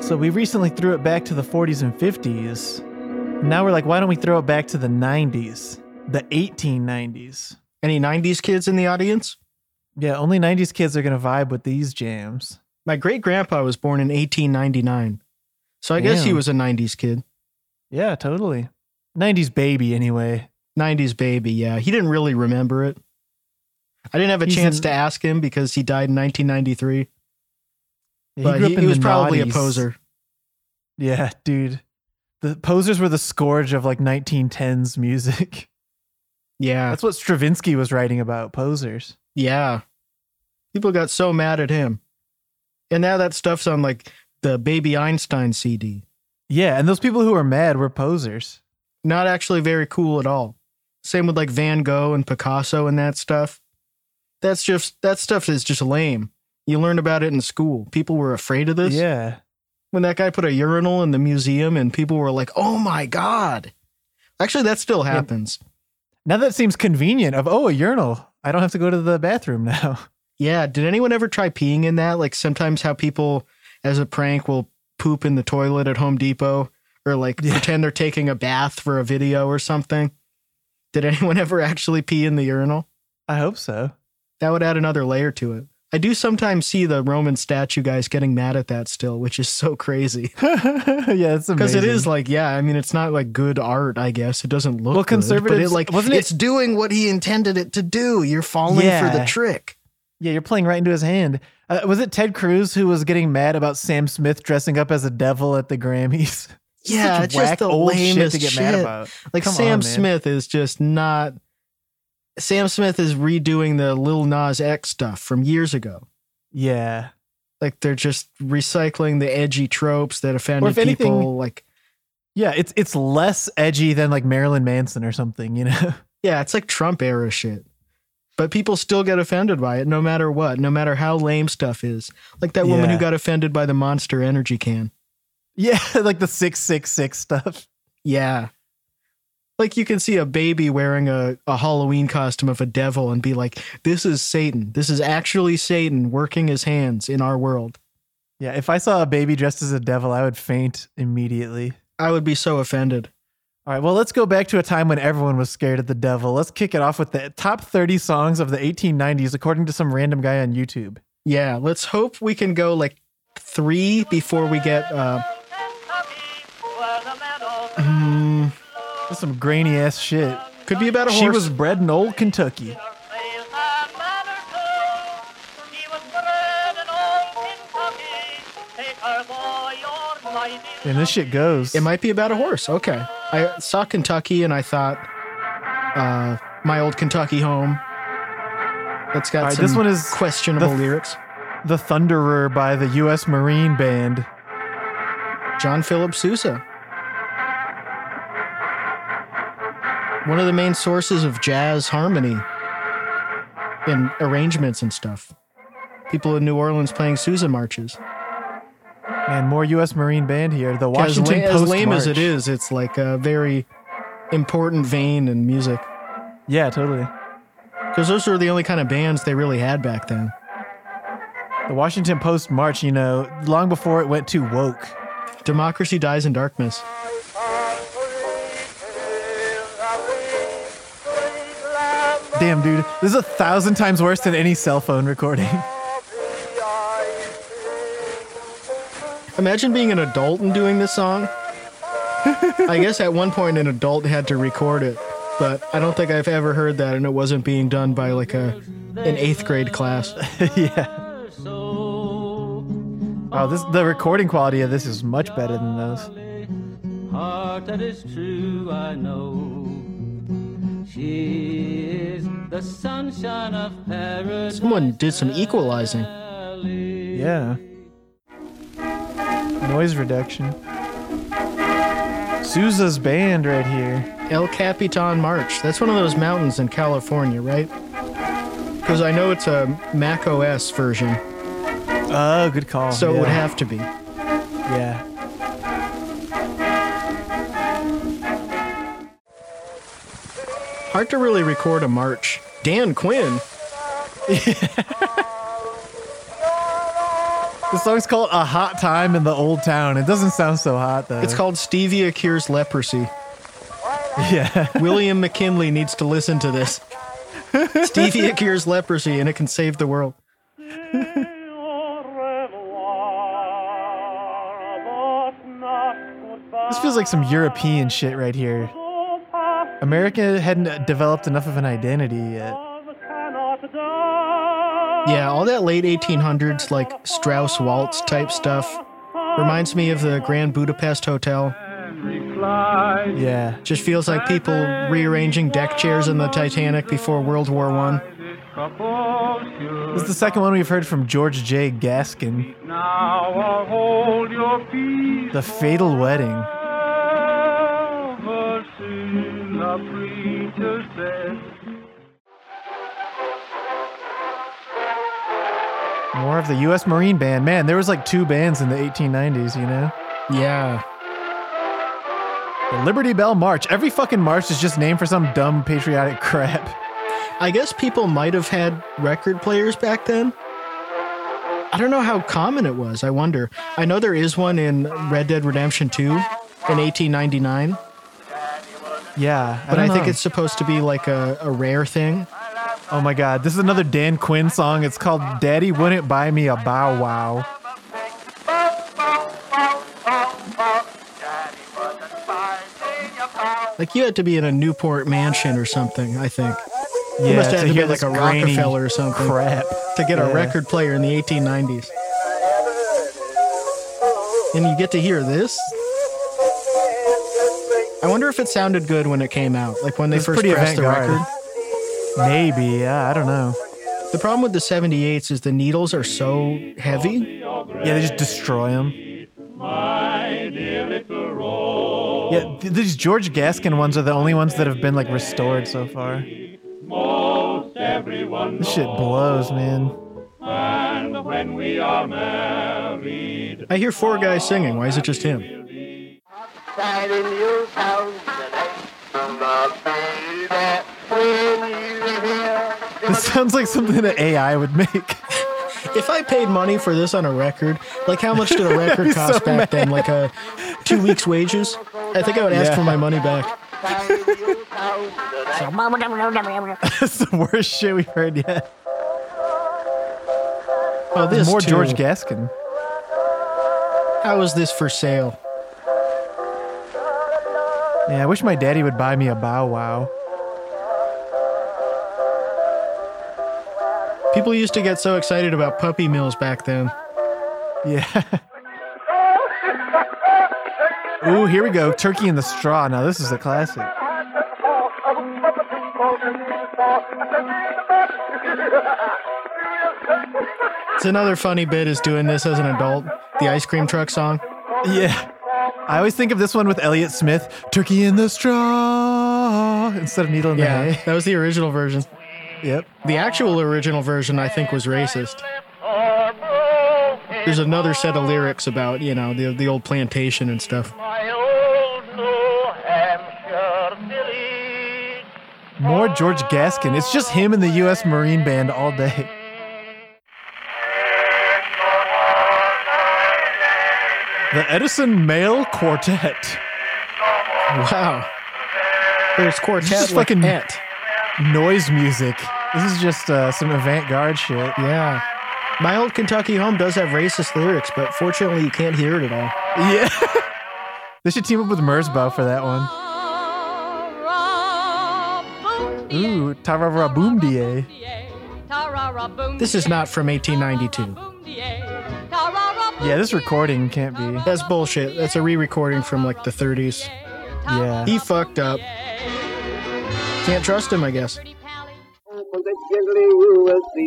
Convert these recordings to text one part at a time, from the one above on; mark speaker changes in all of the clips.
Speaker 1: So we recently threw it back to the 40s and 50s. Now we're like, why don't we throw it back to the 90s, the 1890s?
Speaker 2: Any 90s kids in the audience?
Speaker 1: Yeah, only 90s kids are going to vibe with these jams.
Speaker 2: My great grandpa was born in 1899. So I guess he was a 90s kid.
Speaker 1: Yeah, totally. 90s baby, anyway.
Speaker 2: 90s baby, yeah. He didn't really remember it. I didn't have a
Speaker 1: He's
Speaker 2: chance
Speaker 1: in-
Speaker 2: to ask him because he died in 1993.
Speaker 1: Yeah,
Speaker 2: but
Speaker 1: grew
Speaker 2: he,
Speaker 1: in
Speaker 2: he was probably a poser.
Speaker 1: Yeah, dude. The posers were the scourge of like 1910s music.
Speaker 2: Yeah.
Speaker 1: That's what Stravinsky was writing about, posers.
Speaker 2: Yeah. People got so mad at him. And now that stuff's on like the Baby Einstein CD.
Speaker 1: Yeah, and those people who were mad were posers.
Speaker 2: Not actually very cool at all. Same with like Van Gogh and Picasso and that stuff. That's just that stuff is just lame. You learned about it in school. People were afraid of this.
Speaker 1: Yeah.
Speaker 2: When that guy put a urinal in the museum and people were like, "Oh my god." Actually, that still happens.
Speaker 1: Now that seems convenient of oh, a urinal. I don't have to go to the bathroom now.
Speaker 2: Yeah, did anyone ever try peeing in that? Like sometimes how people as a prank will poop in the toilet at Home Depot or like
Speaker 1: Yeah.
Speaker 2: pretend they're taking a bath for a video or something. Did anyone ever actually pee in the urinal?
Speaker 1: I hope so.
Speaker 2: That would add another layer to it. I do sometimes see the Roman statue guys getting mad at that still, which is so crazy.
Speaker 1: yeah, it's.
Speaker 2: Because it is like, yeah, I mean, it's not like good art, I guess. It doesn't look
Speaker 1: Well,
Speaker 2: but it like
Speaker 1: wasn't it-
Speaker 2: it's doing what he intended it to do. You're falling for the trick.
Speaker 1: Yeah, you're playing right into his hand. Uh, was it Ted Cruz who was getting mad about Sam Smith dressing up as a devil at the Grammys?
Speaker 2: Yeah, it's just the
Speaker 1: old shit to get
Speaker 2: shit.
Speaker 1: mad about.
Speaker 2: Like
Speaker 1: Come
Speaker 2: Sam
Speaker 1: on.
Speaker 2: Smith is just not. Sam Smith is redoing the Lil Nas X stuff from years ago.
Speaker 1: Yeah.
Speaker 2: Like they're just recycling the edgy tropes that offended
Speaker 1: if anything-
Speaker 2: people. Like,
Speaker 1: Yeah, it's it's less edgy than like Marilyn Manson or something, you know?
Speaker 2: yeah, it's like Trump era shit. But people still get offended by it no matter what, no matter how lame stuff is. Like that woman who got offended by the monster energy can.
Speaker 1: yeah, like the 666 stuff.
Speaker 2: Yeah. Like you can see a baby wearing a, a Halloween costume of a devil and be like, this is Satan. This is actually Satan working his hands in our world.
Speaker 1: Yeah, if I saw a baby dressed as a devil, I would faint immediately.
Speaker 2: I would be so offended.
Speaker 1: All right, well, let's go back to a time when everyone was scared of the devil. Let's kick it off with the top 30 songs of the 1890s, according to some random guy on YouTube.
Speaker 2: Yeah, let's hope we can go like three before we get uh
Speaker 1: That's some grainy ass shit.
Speaker 2: could be about a horse.
Speaker 1: She was bred in old Kentucky. And this shit goes.
Speaker 2: it might be about a horse. Okay. I saw Kentucky and I thought uh my old Kentucky home. That's got
Speaker 1: All right,
Speaker 2: some
Speaker 1: this one is
Speaker 2: questionable
Speaker 1: the-
Speaker 2: lyrics.
Speaker 1: the Thunderer by the U.S. Marine Band.
Speaker 2: John Philip Sousa. One of the main sources of jazz harmony and arrangements and stuff. People in New Orleans playing Sousa marches.
Speaker 1: And more U.S. Marine Band here. The
Speaker 2: As,
Speaker 1: Washington
Speaker 2: la-
Speaker 1: Post
Speaker 2: as lame as it is, it's like a very important vein in music.
Speaker 1: Yeah, totally.
Speaker 2: Because those were the only kind of bands they really had back then.
Speaker 1: The Washington Post March, you know, long before it went too woke.
Speaker 2: Democracy dies in darkness.
Speaker 1: Damn, dude, this is a thousand times worse than any cell phone recording.
Speaker 2: Imagine being an adult and doing this song. I guess at one point an adult had to record it, but I don't think I've ever heard that and it wasn't being done by like a an eighth grade class.
Speaker 1: yeah. Oh, this the recording quality of this is much better than those.
Speaker 3: heart that is true, I know. She is the sunshine of paradise.
Speaker 2: Someone did some equalizing.
Speaker 1: Yeah. Noise reduction. Sousa's band right here.
Speaker 2: El Capitan March. That's one of those mountains in California, right? Because I know it's a Mac OS version,
Speaker 1: Oh, good call.
Speaker 2: so it would have to be.
Speaker 1: Yeah.
Speaker 2: Hard to really record a march. Dan Quinn.
Speaker 1: The song's called "A Hot Time in the Old Town." It doesn't sound so hot though.
Speaker 2: It's called Stevia Cures Leprosy.
Speaker 1: yeah.
Speaker 2: William McKinley needs to listen to this. Stevia cures leprosy and it can save the world.
Speaker 1: This feels like some European shit right here. America hadn't developed enough of an identity yet.
Speaker 2: Yeah, all that late 1800s, like Strauss waltz type stuff, reminds me of the Grand Budapest Hotel.
Speaker 1: Yeah.
Speaker 2: Just feels like people rearranging deck chairs in the Titanic before World War One.
Speaker 1: This is the second one we've heard from George J. Gaskin.
Speaker 3: Now hold your peace.
Speaker 1: The Fatal Wedding. More of the U.S. Marine Band. Man, there was like two bands in the 1890s, you know?
Speaker 2: Yeah.
Speaker 1: The Liberty Bell March. Every fucking march is just named for some dumb patriotic crap.
Speaker 2: I guess people might have had record players back then. I don't know how common it was. I wonder. I know there is one in Red Dead Redemption 2 in 1899,
Speaker 1: Yeah.
Speaker 2: but I,
Speaker 1: don't
Speaker 2: think
Speaker 1: know.
Speaker 2: it's supposed to be like a, a rare thing.
Speaker 1: Oh my god, this is another Dan Quinn song. It's called Daddy Wouldn't Buy Me a Bow Wow.
Speaker 2: Like you had to be in a Newport mansion or something, I think,
Speaker 1: Yeah,
Speaker 2: must have
Speaker 1: to
Speaker 2: to
Speaker 1: hear
Speaker 2: like a Rockefeller or something.
Speaker 1: Crap.
Speaker 2: to get a record player in the 1890s. And you get to hear this. I wonder if it sounded good when it came out, like when they
Speaker 1: It's
Speaker 2: first pressed the record.
Speaker 1: Maybe, yeah, I don't know.
Speaker 2: The problem with the 78s is the needles are so heavy.
Speaker 1: Yeah, they just destroy them. Yeah, th- these George Gaskin ones are the only ones that have been like restored so far. This shit blows, man.
Speaker 2: I hear four guys singing. Why is it just him?
Speaker 1: This sounds like something that AI would make.
Speaker 2: If I paid money for this on a record, like how much did a record cost
Speaker 1: so
Speaker 2: back then? Like a two weeks' wages? I think I would ask
Speaker 1: Yeah.
Speaker 2: for my money back.
Speaker 1: That's the worst shit we've heard yet.
Speaker 2: Oh,
Speaker 1: There's
Speaker 2: this
Speaker 1: more
Speaker 2: too.
Speaker 1: George Gaskin.
Speaker 2: How is this for sale?
Speaker 1: Yeah, I wish my daddy would buy me a Bow Wow.
Speaker 2: People used to get so excited about puppy mills back then.
Speaker 1: Yeah. Ooh, here we go. Turkey in the Straw. Now, this is a classic.
Speaker 2: It's another funny bit is doing this as an adult. The ice cream truck song.
Speaker 1: Yeah. I always think of this one with Elliott Smith Turkey in the Straw instead of Needle in the
Speaker 2: Yeah,
Speaker 1: Hay.
Speaker 2: that was the original version.
Speaker 1: Yep.
Speaker 2: The actual original version, I think, was racist. There's another set of lyrics about, you know, the the old plantation and stuff.
Speaker 4: My old New Hampshire village.
Speaker 1: More George Gaskin. It's just him and the U.S. Marine Band all day. The Edison Male Quartet.
Speaker 2: Wow. There's quartet It's
Speaker 1: just
Speaker 2: like
Speaker 1: fucking-
Speaker 2: et.
Speaker 1: Noise music. This is just uh, some avant garde shit.
Speaker 2: Yeah. My old Kentucky home does have racist lyrics, but fortunately you can't hear it at all.
Speaker 1: Yeah. they should team up with Merzbow for that one. Ooh, Tarara Boom
Speaker 2: This is not from 1892.
Speaker 1: Yeah, this recording can't be.
Speaker 2: That's bullshit. That's a re-recording from like the 30s.
Speaker 1: Yeah.
Speaker 2: He fucked up. Can't trust him, I guess.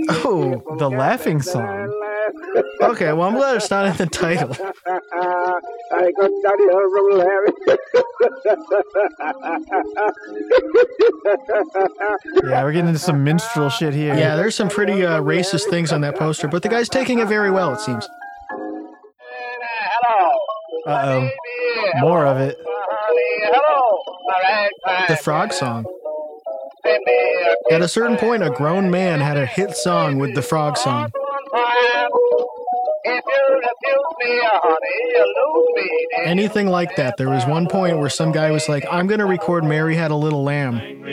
Speaker 2: Oh,
Speaker 1: The laughing song.
Speaker 2: okay. Well, I'm glad it's not in the title.
Speaker 4: I got Daddy from Larry.
Speaker 1: Yeah, we're getting into some minstrel shit here.
Speaker 2: Yeah, there's some pretty uh, racist things on that poster, but the guy's taking it very well, it seems.
Speaker 1: Uh oh. More of it.
Speaker 4: Honey, hello. All right,
Speaker 2: The frog song. At a certain point, a grown man had a hit song with the frog song. Anything like that. There was one point where some guy was like, I'm going to record Mary Had a Little Lamb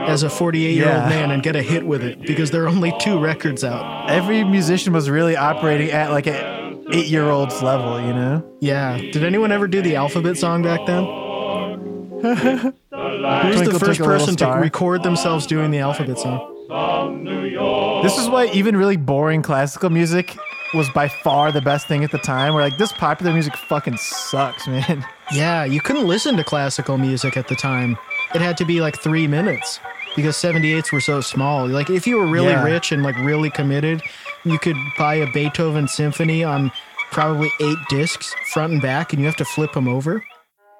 Speaker 2: as a 48 year old man and get a hit with it because there are only two records out.
Speaker 1: Every musician was really operating at like an eight year old's level, you know?
Speaker 2: Yeah. Did anyone ever do the alphabet song back then? Who's the first person to record themselves doing the alphabet song?
Speaker 1: This is why even really boring classical music was by far the best thing at the time. Where like this popular music fucking sucks, man.
Speaker 2: Yeah, you couldn't listen to classical music at the time. It had to be like three minutes because 78s were so small. Like, if you were really
Speaker 1: Yeah.
Speaker 2: rich and like really committed, you could buy a Beethoven symphony on probably eight discs, front and back, and you have to flip them over,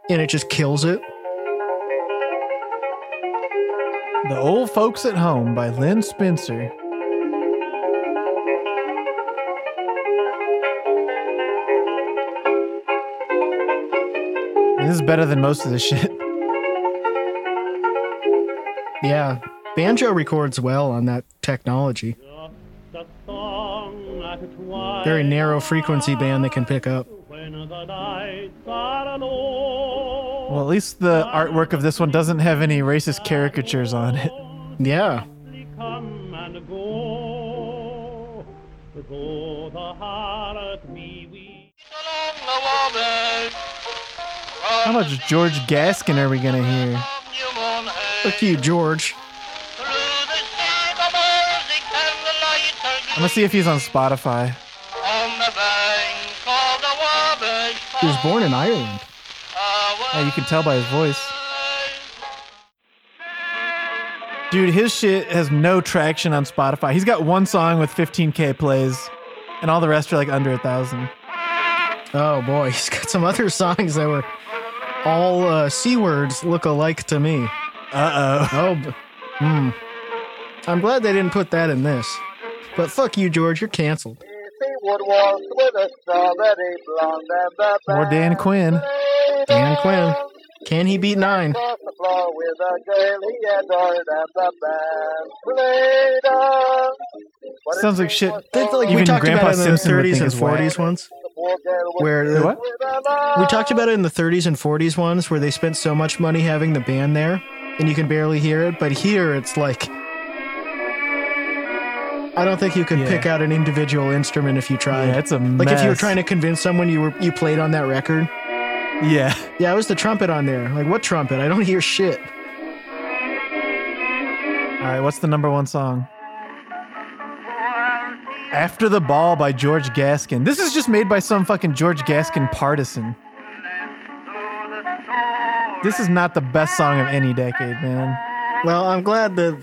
Speaker 2: and it just kills it.
Speaker 1: The Old Folks at Home by Lynn Spencer. This is better than most of this shit.
Speaker 2: Yeah, banjo records well on that technology. Very narrow frequency band they can pick up.
Speaker 1: Well, at least the artwork of this one doesn't have any racist caricatures on it.
Speaker 2: Yeah.
Speaker 3: come and go. Though the heart be weak.
Speaker 1: How much George Gaskin are we gonna hear?
Speaker 2: Fuck you, George.
Speaker 1: I'm gonna see if he's on Spotify.
Speaker 2: He was born in Ireland.
Speaker 1: Yeah, you can tell by his voice. Dude, his shit has no traction on Spotify. He's got one song with 15k plays, and all the rest are like under a thousand.
Speaker 2: Oh boy, he's got some other songs that were all uh, c words look alike to me.
Speaker 1: Uh oh.
Speaker 2: Oh, hmm. I'm glad they didn't put that in this. But fuck you, George. You're canceled.
Speaker 1: More Dan Quinn.
Speaker 2: Dan Quinn. Can he beat nine?
Speaker 1: Sounds like shit.
Speaker 2: That's like we
Speaker 1: Even
Speaker 2: talked
Speaker 1: Grandpa
Speaker 2: about it in the
Speaker 1: Simpson would
Speaker 2: 30s
Speaker 1: think
Speaker 2: and
Speaker 1: is
Speaker 2: 40s ones. Where
Speaker 1: Wait, what?
Speaker 2: we talked about it in the 30s and 40s ones where they spent so much money having the band there and you can barely hear it. But here it's like I don't think you could
Speaker 1: Yeah.
Speaker 2: pick out an individual instrument if you tried.
Speaker 1: Yeah, it's a
Speaker 2: like if you were trying to convince someone you were you played on that record.
Speaker 1: Yeah.
Speaker 2: Yeah, it was the trumpet on there. Like what trumpet? I don't hear shit.
Speaker 1: All right, what's the number one song? After the Ball by George Gaskin. This is just made by some fucking George Gaskin partisan. This is not the best song of any decade, man.
Speaker 2: Well, I'm glad that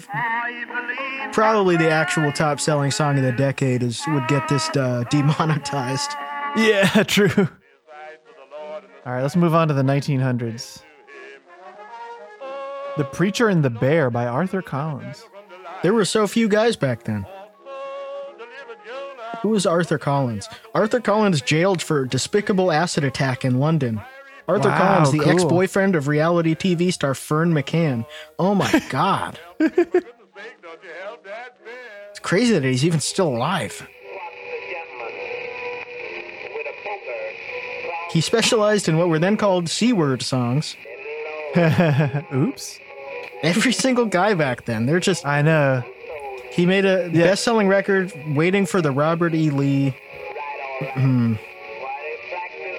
Speaker 2: probably the actual top selling song of the decade is would get this uh, demonetized.
Speaker 1: Yeah, true. All right, let's move on to the 1900s. The Preacher and the Bear by Arthur Collins.
Speaker 2: There were so few guys back then. Who was Arthur Collins? Arthur Collins jailed for despicable acid attack in London. Arthur
Speaker 1: Wow,
Speaker 2: Collins, the
Speaker 1: cool.
Speaker 2: ex-boyfriend of reality TV star Ferne McCann. Oh my god. It's crazy that he's even still alive. He specialized in what were then called C-word songs.
Speaker 1: Oops.
Speaker 2: Every single guy back then, they're just
Speaker 1: I know.
Speaker 2: He made a
Speaker 1: Yeah.
Speaker 2: best-selling record, waiting for the Robert E. Lee.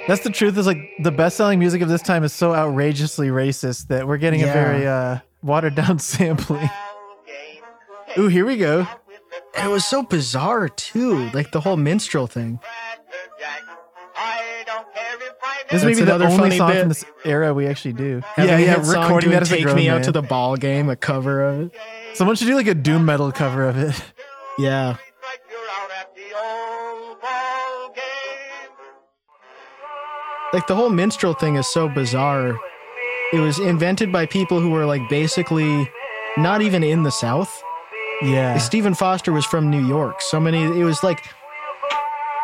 Speaker 1: That's the truth. Is like the best-selling music of this time is so outrageously racist that we're getting a very uh, watered-down sampling. Ooh, here we go.
Speaker 2: And it was so bizarre too, like the whole minstrel thing.
Speaker 1: This may be the only song
Speaker 2: bit.
Speaker 1: from this era we actually do. Yeah, yeah,
Speaker 2: song
Speaker 1: recording that as a
Speaker 2: "Take Me Out to the Ball Game," a cover of it.
Speaker 1: Someone should do like a doom metal cover of it.
Speaker 2: Yeah, like the whole minstrel thing is so bizarre. It was invented by people who were like basically not even in the South.
Speaker 1: Yeah,
Speaker 2: Stephen Foster was from New York. So many. It was like,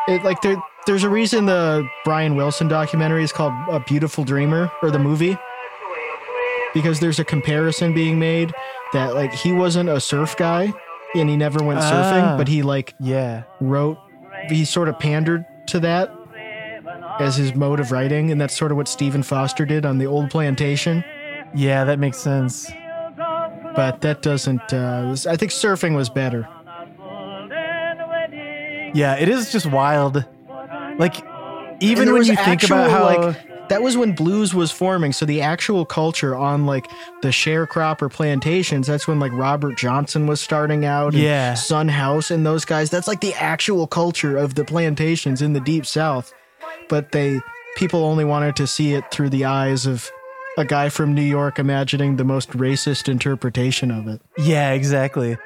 Speaker 2: it like there. There's a reason the Brian Wilson documentary is called A Beautiful Dreamer or the movie, because there's a comparison being made that like he wasn't a surf guy and he never went surfing,
Speaker 1: Ah.
Speaker 2: but he like
Speaker 1: yeah.
Speaker 2: wrote. He sort of pandered to that as his mode of writing, and that's sort of what Stephen Foster did on the old plantation.
Speaker 1: Yeah, that makes sense.
Speaker 2: But that doesn't. Uh, I think surfing was better.
Speaker 1: Yeah, it is just wild. Like, even when you think about how.
Speaker 2: like that was when blues was forming so the actual culture on like the sharecropper plantations that's when like robert johnson was starting out and
Speaker 1: Yeah.
Speaker 2: son house and those guys that's like the actual culture of the plantations in the deep south but they people only wanted to see it through the eyes of a guy from new york imagining the most racist interpretation of it
Speaker 1: Yeah, exactly.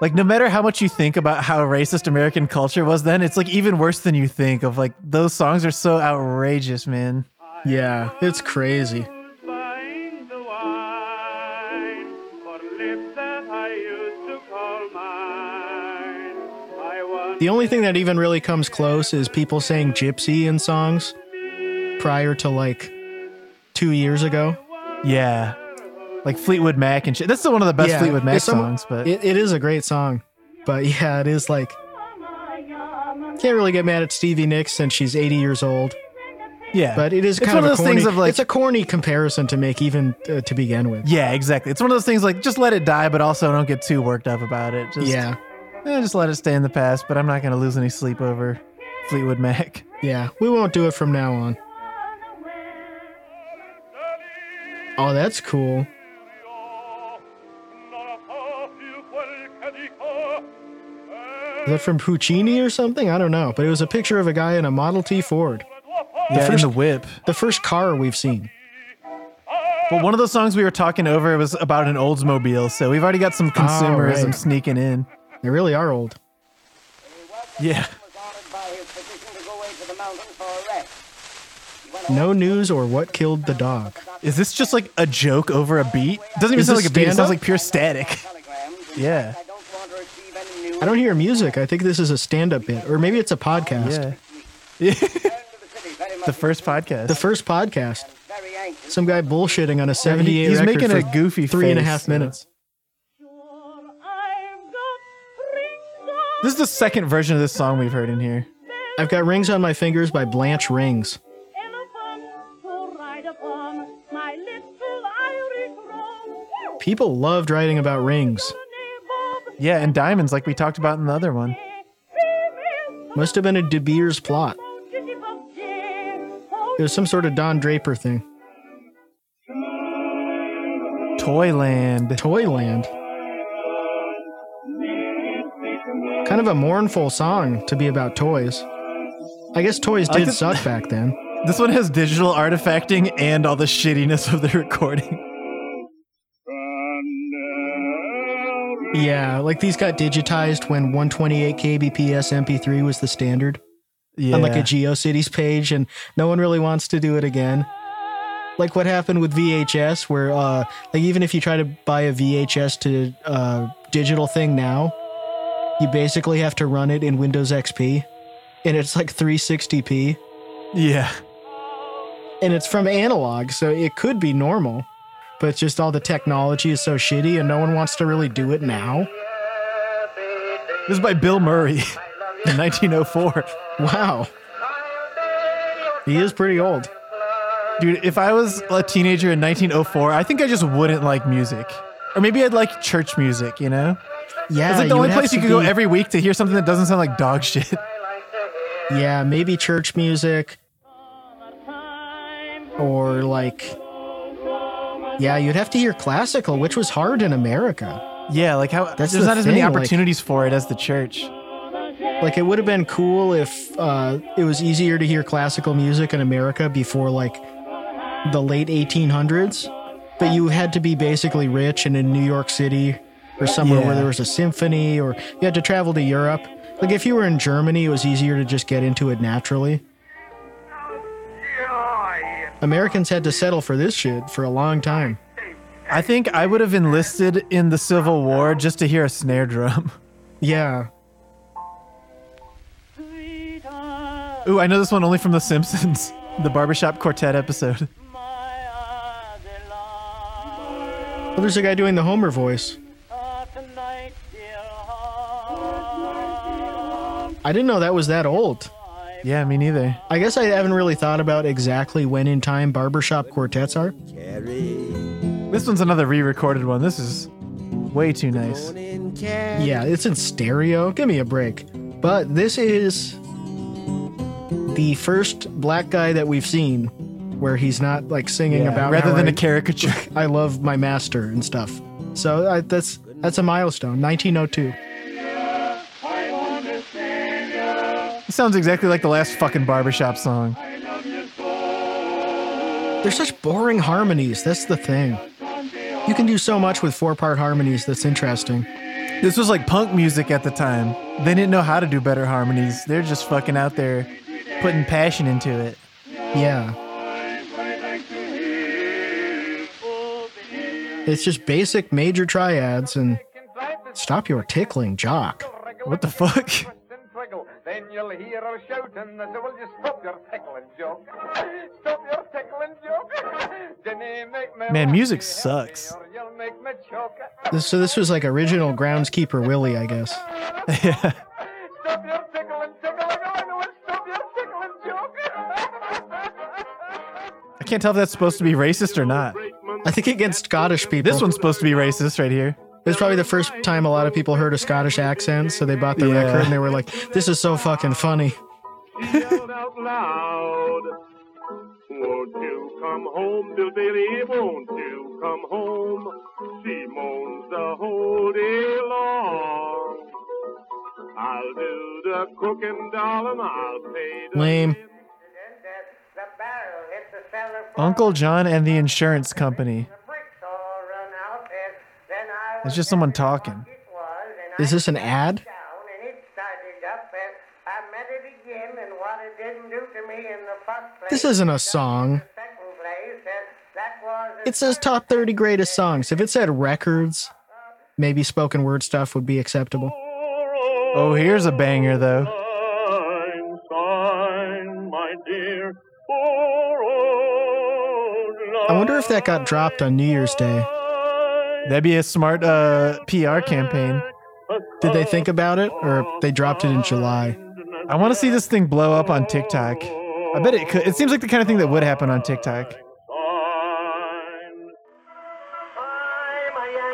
Speaker 1: Like, no matter how much you think about how racist American culture was then, it's like even worse than you think of. Like, those songs are so outrageous, man.
Speaker 2: yeah it's crazy
Speaker 5: buying the wine for lips that I used to call mine. I was
Speaker 2: The only thing that even really comes close is people saying gypsy in songs prior to like two years ago.
Speaker 1: Yeah. Like Fleetwood Mac and shit. That's still one of the best Fleetwood Mac songs, but
Speaker 2: it, it is a great song. But yeah, it is like can't really get mad at Stevie Nicks since she's 80 years old.
Speaker 1: yeah.
Speaker 2: But it is
Speaker 1: it's
Speaker 2: kind
Speaker 1: one
Speaker 2: of,
Speaker 1: of those
Speaker 2: corny,
Speaker 1: things of like,
Speaker 2: it's a corny comparison to make even uh, to begin with.
Speaker 1: yeah, exactly. It's one of those things like just let it die, but also don't get too worked up about it. Just,
Speaker 2: yeah,
Speaker 1: eh, just let it stay in the past. But I'm not gonna lose any sleep over Fleetwood Mac.
Speaker 2: yeah, we won't do it from now on. Oh, that's cool. Is that from Puccini or something? I don't know, but it was a picture of a guy in a Model T Ford,
Speaker 1: Yeah,
Speaker 2: first-
Speaker 1: the whip.
Speaker 2: the first car we've seen.
Speaker 1: Well, one of the songs we were talking over was about an Oldsmobile, so we've already got some ah, consumerism
Speaker 2: Oh, right.
Speaker 1: sneaking in.
Speaker 2: They really are old.
Speaker 1: Yeah.
Speaker 4: was honored by his petition to go into the mountains for a rest. He went
Speaker 2: No news or what killed the dog.
Speaker 1: Is this just like a joke over a beat? Doesn't even
Speaker 2: Is
Speaker 1: sound like a beat. It sounds like pure static. Yeah.
Speaker 4: I don't want to receive any news.
Speaker 2: I don't hear music. I think this is a stand-up bit, or maybe it's a podcast.
Speaker 1: Yeah.
Speaker 4: The city very much
Speaker 1: The first podcast.
Speaker 2: The first podcast. Some guy bullshitting on a 78
Speaker 1: he's making a goofy
Speaker 2: three and a
Speaker 1: face,
Speaker 2: half minutes.
Speaker 1: this is the second version of this song we've heard in here.
Speaker 2: I've got Rings on My Fingers by Blanche Rings. People loved writing about rings.
Speaker 1: Yeah, and diamonds, like we talked about in the other one.
Speaker 2: Must have been a De Beers plot. It was some sort of Don Draper thing.
Speaker 1: Toyland.
Speaker 2: Toyland. Kind of a mournful song to be about toys. I guess toys did
Speaker 1: this-
Speaker 2: suck back then.
Speaker 1: This one has digital artifacting and all the shittiness of the recording.
Speaker 2: Yeah, like these got digitized when 128 kbps MP3 was the standard
Speaker 1: Yeah.
Speaker 2: on like a GeoCities page, and no one really wants to do it again. Like what happened with VHS, where uh, like even if you try to buy a VHS to uh, digital thing now, you basically have to run it in Windows XP, and it's like 360p,
Speaker 1: yeah.
Speaker 2: and it's from analog, so it could be normal, but just all the technology is so shitty, and no one wants to really do it now.
Speaker 1: This is by Bill Murray in 1904.
Speaker 2: Wow. He is pretty old.
Speaker 1: Dude, if I was a teenager in 1904, I think I just wouldn't like music. Or maybe I'd like church music, you know?
Speaker 2: Yeah,
Speaker 1: It's like the only place you could go every week to hear something that doesn't sound like dog shit.
Speaker 2: Yeah, maybe church music or like Yeah, you'd have to hear classical, which was hard in America.
Speaker 1: Yeah, like how
Speaker 2: That's
Speaker 1: there's
Speaker 2: the
Speaker 1: not as many
Speaker 2: thing, like-
Speaker 1: opportunities for it as the church.
Speaker 2: Like it would have been cool if uh, it was easier to hear classical music in America before like the late 1800s, but you had to be basically rich and in New York City or somewhere where there was a symphony or you had to travel to Europe. Like if you were in Germany, it was easier to just get into it naturally. Americans had to settle for this shit for a long time.
Speaker 1: I think I would have enlisted in the Civil War just to hear a snare drum.
Speaker 2: Yeah.
Speaker 1: Ooh, I know this one only from The Simpsons, the Barbershop Quartet episode.
Speaker 2: Well, there's a guy doing the Homer voice. I didn't know that was that old.
Speaker 1: Yeah, me neither.
Speaker 2: I guess I haven't really thought about exactly when in time barbershop quartets are.
Speaker 1: This one's another re-recorded one. This is way too nice.
Speaker 2: Yeah, it's in stereo. Give me a break. But this is the first black guy that we've seen where he's not like singing
Speaker 1: Yeah,
Speaker 2: about
Speaker 1: rather than
Speaker 2: I-
Speaker 1: a caricature.
Speaker 2: I love my master and stuff. So I, that's that's a milestone. 1902.
Speaker 1: Sounds exactly like the last fucking barbershop song.
Speaker 2: They're such boring harmonies. That's the thing. You can do so much with four-part harmonies that's interesting.
Speaker 1: This was like punk music at the time. They didn't know how to do better harmonies. They're just fucking out there putting passion into it.
Speaker 2: Yeah. It's just basic major triads and stop your tickling, jock.
Speaker 1: What the fuck?
Speaker 5: Then you'll hear her shouting that will you stop your tickling joke. Stop your tickling joke. Make me
Speaker 1: Man, music sucks.
Speaker 5: You'll make me choke.
Speaker 2: This, so this was like original groundskeeper Willie, I guess.
Speaker 1: yeah.
Speaker 5: Stop your tickling, tickling, stop your tickling joke.
Speaker 1: I can't tell if that's supposed to be racist or not.
Speaker 2: I think against Scottish people.
Speaker 1: This one's supposed to be racist right here.
Speaker 2: It was probably the first time a lot of people heard a Scottish accent, so they bought the
Speaker 1: Yeah.
Speaker 2: record and they were like, "This is so fucking funny."
Speaker 5: He yelled out loud, Won't you come home, Billy? Won't you come home? She moans the whole day long. I'll do the cooking, darling. I'll pay the
Speaker 2: Lame.
Speaker 4: The barrel the
Speaker 1: Uncle John and the insurance company. It's just someone talking.
Speaker 4: it was, and
Speaker 2: Is this an ad?
Speaker 4: down and it started up and I met it again and what it didn't do to me in the first place.
Speaker 2: This isn't a song.
Speaker 4: in the second place, and that was the
Speaker 2: It says top 30 greatest songs. If it said records, maybe spoken word stuff would be acceptable.
Speaker 1: Oh, here's a banger though.
Speaker 5: Sign, sign, dear.
Speaker 2: I wonder if that got dropped on New Year's Day.
Speaker 1: That'd be a smart uh, PR campaign.
Speaker 2: Did they think about it, or they dropped it in July?
Speaker 1: I want to see this thing blow up on TikTok. I bet it could. It seems like the kind of thing that would happen on TikTok.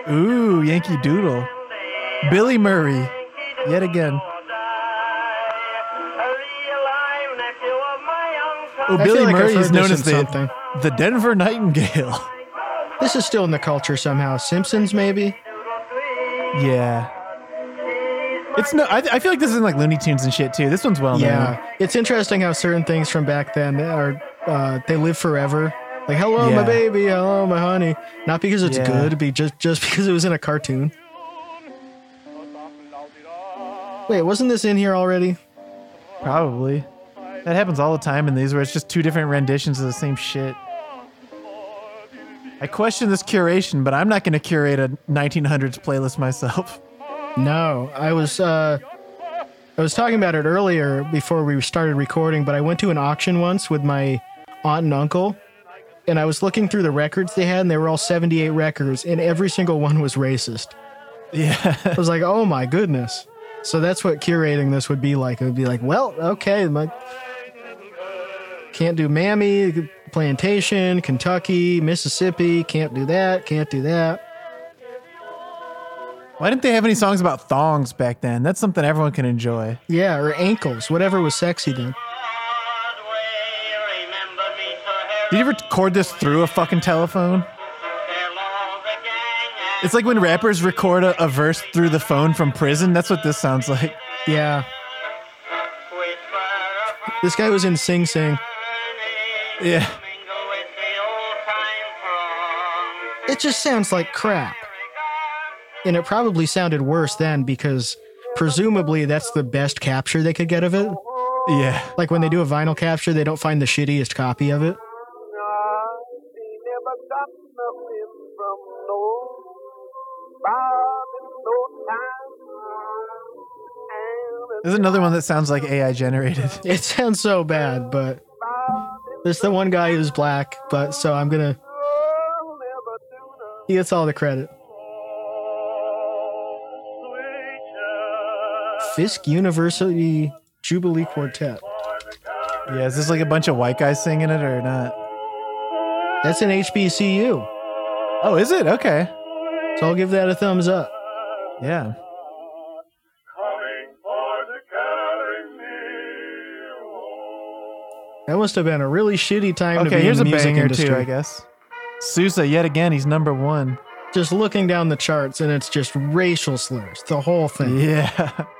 Speaker 1: Ooh, Yankee Doodle. Billy Murray. Yet again. Oh, Billy
Speaker 2: like
Speaker 1: Murray is known as the,
Speaker 2: something.
Speaker 1: the Denver Nightingale.
Speaker 2: This is still in the culture somehow. Simpsons, maybe?
Speaker 1: yeah. It's no. I, I feel like this is like Looney Tunes and shit too. This one's well known.
Speaker 2: Yeah. It's interesting how certain things from back then are, uh, they live forever. Like, hello, my baby, hello, my honey. Not because it's
Speaker 1: Yeah.
Speaker 2: good, be just, just because it was in a cartoon. Wait, wasn't this in here already?
Speaker 1: Probably. That happens all the time in these where it's just two different renditions of the same shit. I question this curation, but I'm not going to curate a 1900s playlist myself.
Speaker 2: No, I was uh I was talking about it earlier before we started recording, but I went to an auction once with my aunt and uncle and I was looking through the records they had and they were all 78 records and every single one was racist.
Speaker 1: Yeah.
Speaker 2: I was like, "Oh my goodness." So that's what curating this would be like. It would be like, "Well, okay, my can't do Mammy, Plantation, Kentucky, Mississippi, can't do that, can't do that."
Speaker 1: Why didn't they have any songs about thongs back then? That's something everyone can enjoy.
Speaker 2: Yeah, or ankles, whatever was sexy then.
Speaker 1: Did you ever record this through a fucking telephone? It's like when rappers record a, a verse through the phone from prison. That's what this sounds like.
Speaker 2: Yeah. This guy was in Sing Sing.
Speaker 1: Yeah.
Speaker 2: It just sounds like crap. And it probably sounded worse then because presumably that's the best capture they could get of it.
Speaker 1: Yeah.
Speaker 2: Like when they do a vinyl capture, they don't find the shittiest copy of it.
Speaker 1: There's another one that sounds like AI generated.
Speaker 2: It sounds so bad, but there's the one guy who's black, but so I'm gonna. He gets all the credit. Fisk University Jubilee Quartet.
Speaker 1: Yeah, is this like a bunch of white guys singing it or not?
Speaker 2: That's an HBCU.
Speaker 1: Oh, is it? Okay.
Speaker 2: So I'll give that a thumbs up.
Speaker 1: Yeah.
Speaker 2: That must have been a really shitty time to be
Speaker 1: here's
Speaker 2: in the music
Speaker 1: banger
Speaker 2: industry.
Speaker 1: too, I guess. Sousa, yet again, he's number one.
Speaker 2: Just looking down the charts and it's just racial slurs, the whole thing.
Speaker 1: Yeah.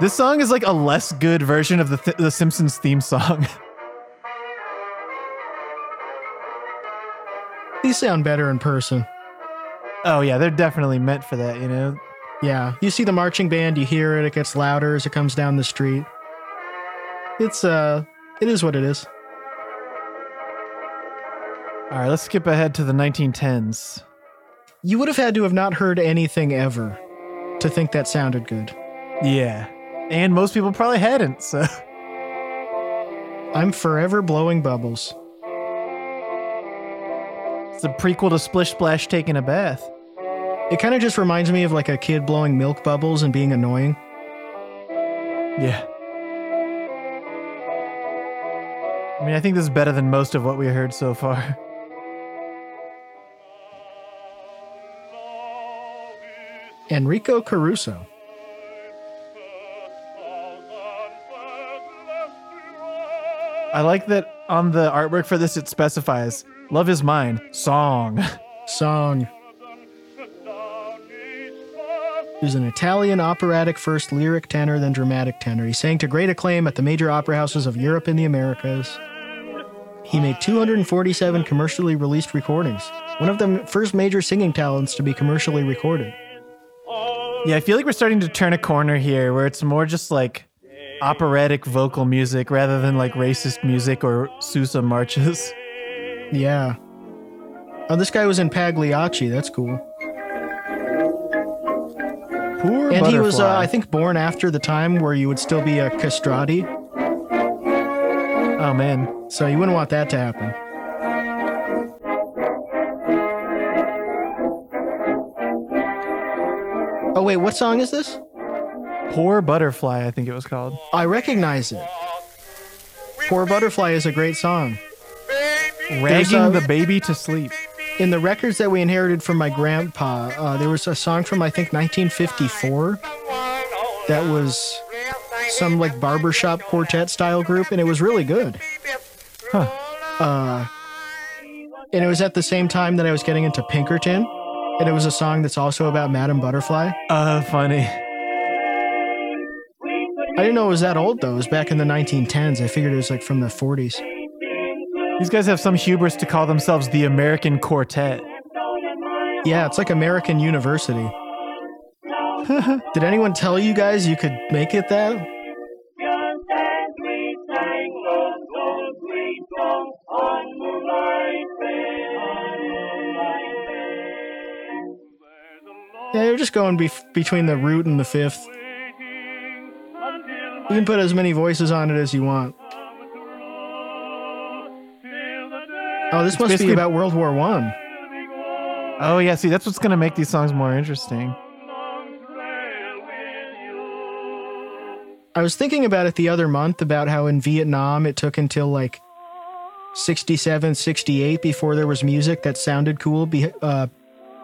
Speaker 1: This song is like a less good version of the th- the Simpsons theme song.
Speaker 2: These sound better in person.
Speaker 1: oh yeah, they're definitely meant for that, you know.
Speaker 2: Yeah, you see the marching band, you hear it, it gets louder as it comes down the street. It's uh it is what it is.
Speaker 1: All right, let's skip ahead to the 1910s.
Speaker 2: You would have had to have not heard anything ever to think that sounded good.
Speaker 1: Yeah. And most people probably hadn't, so
Speaker 2: I'm forever blowing bubbles.
Speaker 1: it's the prequel to Splish Splash taking a bath.
Speaker 2: It kind of just reminds me of like a kid blowing milk bubbles and being annoying.
Speaker 1: Yeah. I mean, I think this is better than most of what we heard so far.
Speaker 2: Enrico Caruso.
Speaker 1: I like that on the artwork for this it specifies Love is Mine, song.
Speaker 2: Song. He was an Italian operatic first lyric tenor, then dramatic tenor. He sang to great acclaim at the major opera houses of Europe and the Americas. He made 247 commercially released recordings, one of the first major singing talents to be commercially recorded.
Speaker 1: Yeah, I feel like we're starting to turn a corner here where it's more just like operatic vocal music rather than like racist music or Sousa marches.
Speaker 2: Yeah. Oh, this guy was in Pagliacci. That's cool.
Speaker 1: Poor
Speaker 2: And he was, uh. I think, born after the time where you would still be a castrati.
Speaker 1: Oh man.
Speaker 2: So you wouldn't want that to happen. Oh wait, what song is this?
Speaker 1: Poor butterfly, I think it was called.
Speaker 2: I recognize it. Poor Butterfly is a great song.
Speaker 1: Ragging the baby to sleep.
Speaker 2: In the records that we inherited from my grandpa, uh, there was a song from I think 1954 that was some like barbershop quartet style group, and it was really good.
Speaker 1: Huh.
Speaker 2: Uh, and it was at the same time that I was getting into Pinkerton, and it was a song that's also about Madame Butterfly.
Speaker 1: Uh, funny.
Speaker 2: I didn't know it was that old though. It was back in the 1910s. I figured it was like from the 40s.
Speaker 1: These guys have some hubris to call themselves the American Quartet.
Speaker 2: Yeah, it's like American University. Did anyone tell you guys you could make it that? Just going bef- between the root and the fifth. You can put as many voices on it as you want. Oh, this must be about World War One.
Speaker 1: Oh yeah, see that's what's gonna make these songs more interesting.
Speaker 2: I was thinking about it the other month about how in Vietnam it took until like 67, 68 before there was music that sounded cool be- uh,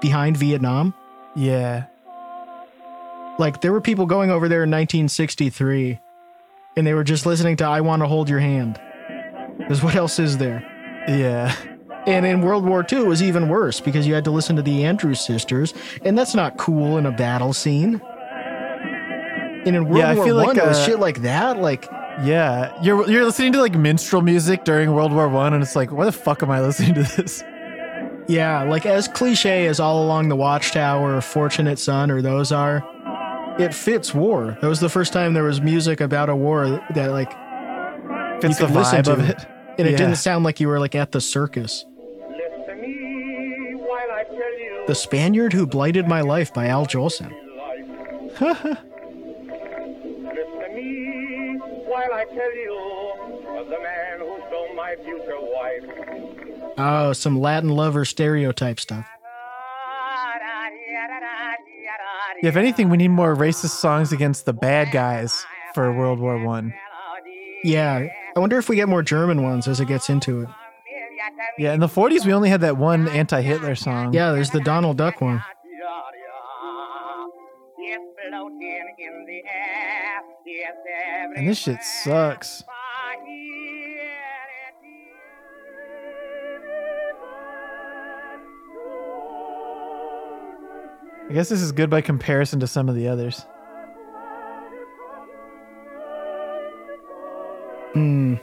Speaker 2: behind Vietnam.
Speaker 1: Yeah.
Speaker 2: Like there were people going over there in 1963 and they were just listening to I Want to Hold Your Hand. Because what else is there?
Speaker 1: Yeah.
Speaker 2: And in World War II, it was even worse because you had to listen to the Andrews sisters, and that's not cool in a battle scene. And in World
Speaker 1: Yeah, I
Speaker 2: War
Speaker 1: feel
Speaker 2: One,
Speaker 1: like,
Speaker 2: it was
Speaker 1: uh,
Speaker 2: shit like that. Like,
Speaker 1: Yeah. You're you're listening to like minstrel music during World War One, and it's like, why the fuck am I listening to this?
Speaker 2: Yeah, like as cliche as All Along the Watchtower or Fortunate Son or those are, it fits war. That was the first time there was music about a war that like
Speaker 1: Fits
Speaker 2: you
Speaker 1: the
Speaker 2: could listen
Speaker 1: vibe
Speaker 2: to
Speaker 1: of it.
Speaker 2: and it
Speaker 1: Yeah.
Speaker 2: didn't sound like you were like at the circus.
Speaker 4: Listen to me while I tell you.
Speaker 2: The Spaniard Who Blighted My Life by Al Jolson.
Speaker 4: of the man who stole my future wife.
Speaker 2: Oh, some Latin lover stereotype stuff.
Speaker 1: Yeah, if anything, we need more racist songs against the bad guys for World War One.
Speaker 2: Yeah. I wonder if we get more German ones as it gets into it.
Speaker 1: Yeah, in the 40s, we only had that one anti Hitler song.
Speaker 2: Yeah, there's the Donald Duck one.
Speaker 1: And this shit sucks. I guess this is good by comparison to some of the others.
Speaker 2: Hmm.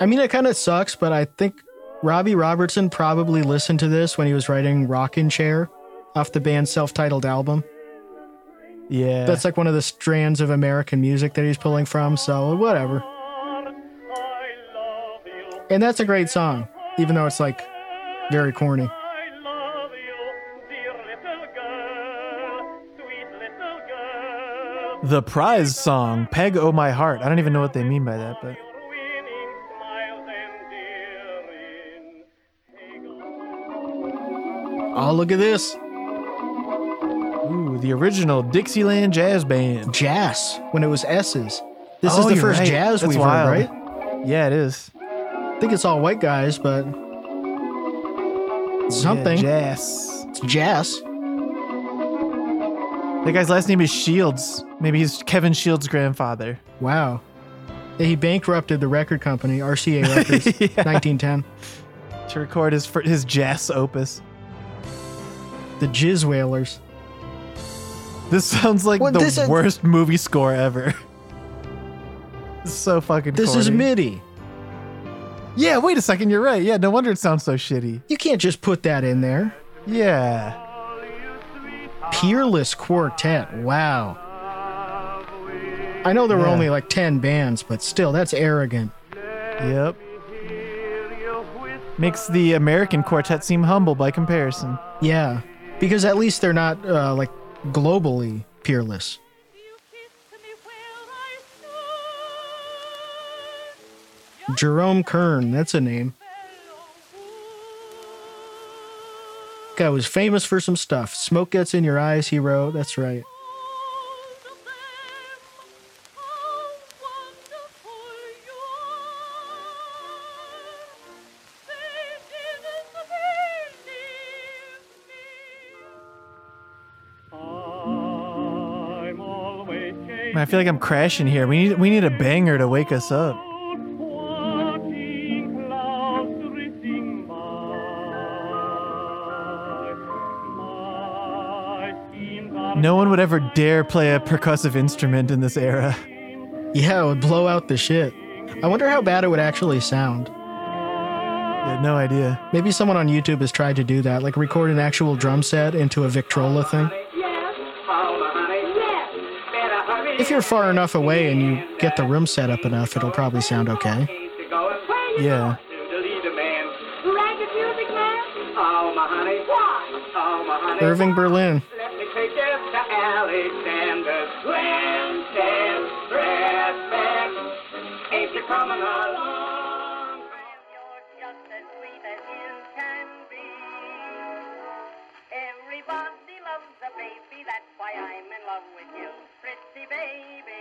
Speaker 2: I mean, it kind of sucks, but I think Robbie Robertson probably listened to this when he was writing Rockin' Chair off the band's self titled album.
Speaker 1: Yeah.
Speaker 2: That's like one of the strands of American music that he's pulling from, so whatever. And that's a great song, even though it's like very corny.
Speaker 1: The prize song, Peg Oh My Heart. I don't even know what they mean by that, but
Speaker 2: Oh, look at this.
Speaker 1: ooh, the original Dixieland Jazz Band.
Speaker 2: Jazz, when it was S's. This
Speaker 1: Oh,
Speaker 2: is the first
Speaker 1: right.
Speaker 2: jazz
Speaker 1: That's
Speaker 2: we've
Speaker 1: wild.
Speaker 2: heard, right?
Speaker 1: Yeah, it is.
Speaker 2: I think it's all white guys, but something.
Speaker 1: Yeah, jazz.
Speaker 2: it's jazz.
Speaker 1: That guy's last name is Shields. Maybe he's Kevin Shields' grandfather.
Speaker 2: Wow. He bankrupted the record company, RCA Records,
Speaker 1: Yeah.
Speaker 2: 1910.
Speaker 1: To record his his jazz opus.
Speaker 2: The Jizz Whalers.
Speaker 1: This sounds like
Speaker 2: Well,
Speaker 1: the
Speaker 2: is-
Speaker 1: worst movie score ever. It's so fucking.
Speaker 2: This is. MIDI.
Speaker 1: Yeah, wait a second. You're right. Yeah, no wonder it sounds so shitty.
Speaker 2: You can't just put that in there.
Speaker 1: Yeah.
Speaker 2: Peerless Quartet. Wow. I know there were only like 10 bands, but still, that's arrogant.
Speaker 1: Yep. Makes the American quartet seem humble by comparison.
Speaker 2: Yeah. Because at least they're not uh, like globally peerless. Jerome Kern, that's a name. Guy was famous for some stuff. Smoke gets in your eyes, he wrote. That's right.
Speaker 1: I feel like I'm crashing here. We need we need a banger to wake us up. No one would ever dare play a percussive instrument in this era.
Speaker 2: Yeah, it would blow out the shit. I wonder how bad it would actually sound.
Speaker 1: I had no idea.
Speaker 2: Maybe someone on YouTube has tried to do that, like record an actual drum set into a Victrola thing. If you're far enough away and you get the room set up enough, it'll probably sound okay.
Speaker 1: Yeah.
Speaker 2: Irving Berlin.
Speaker 6: Love with you, pretty baby.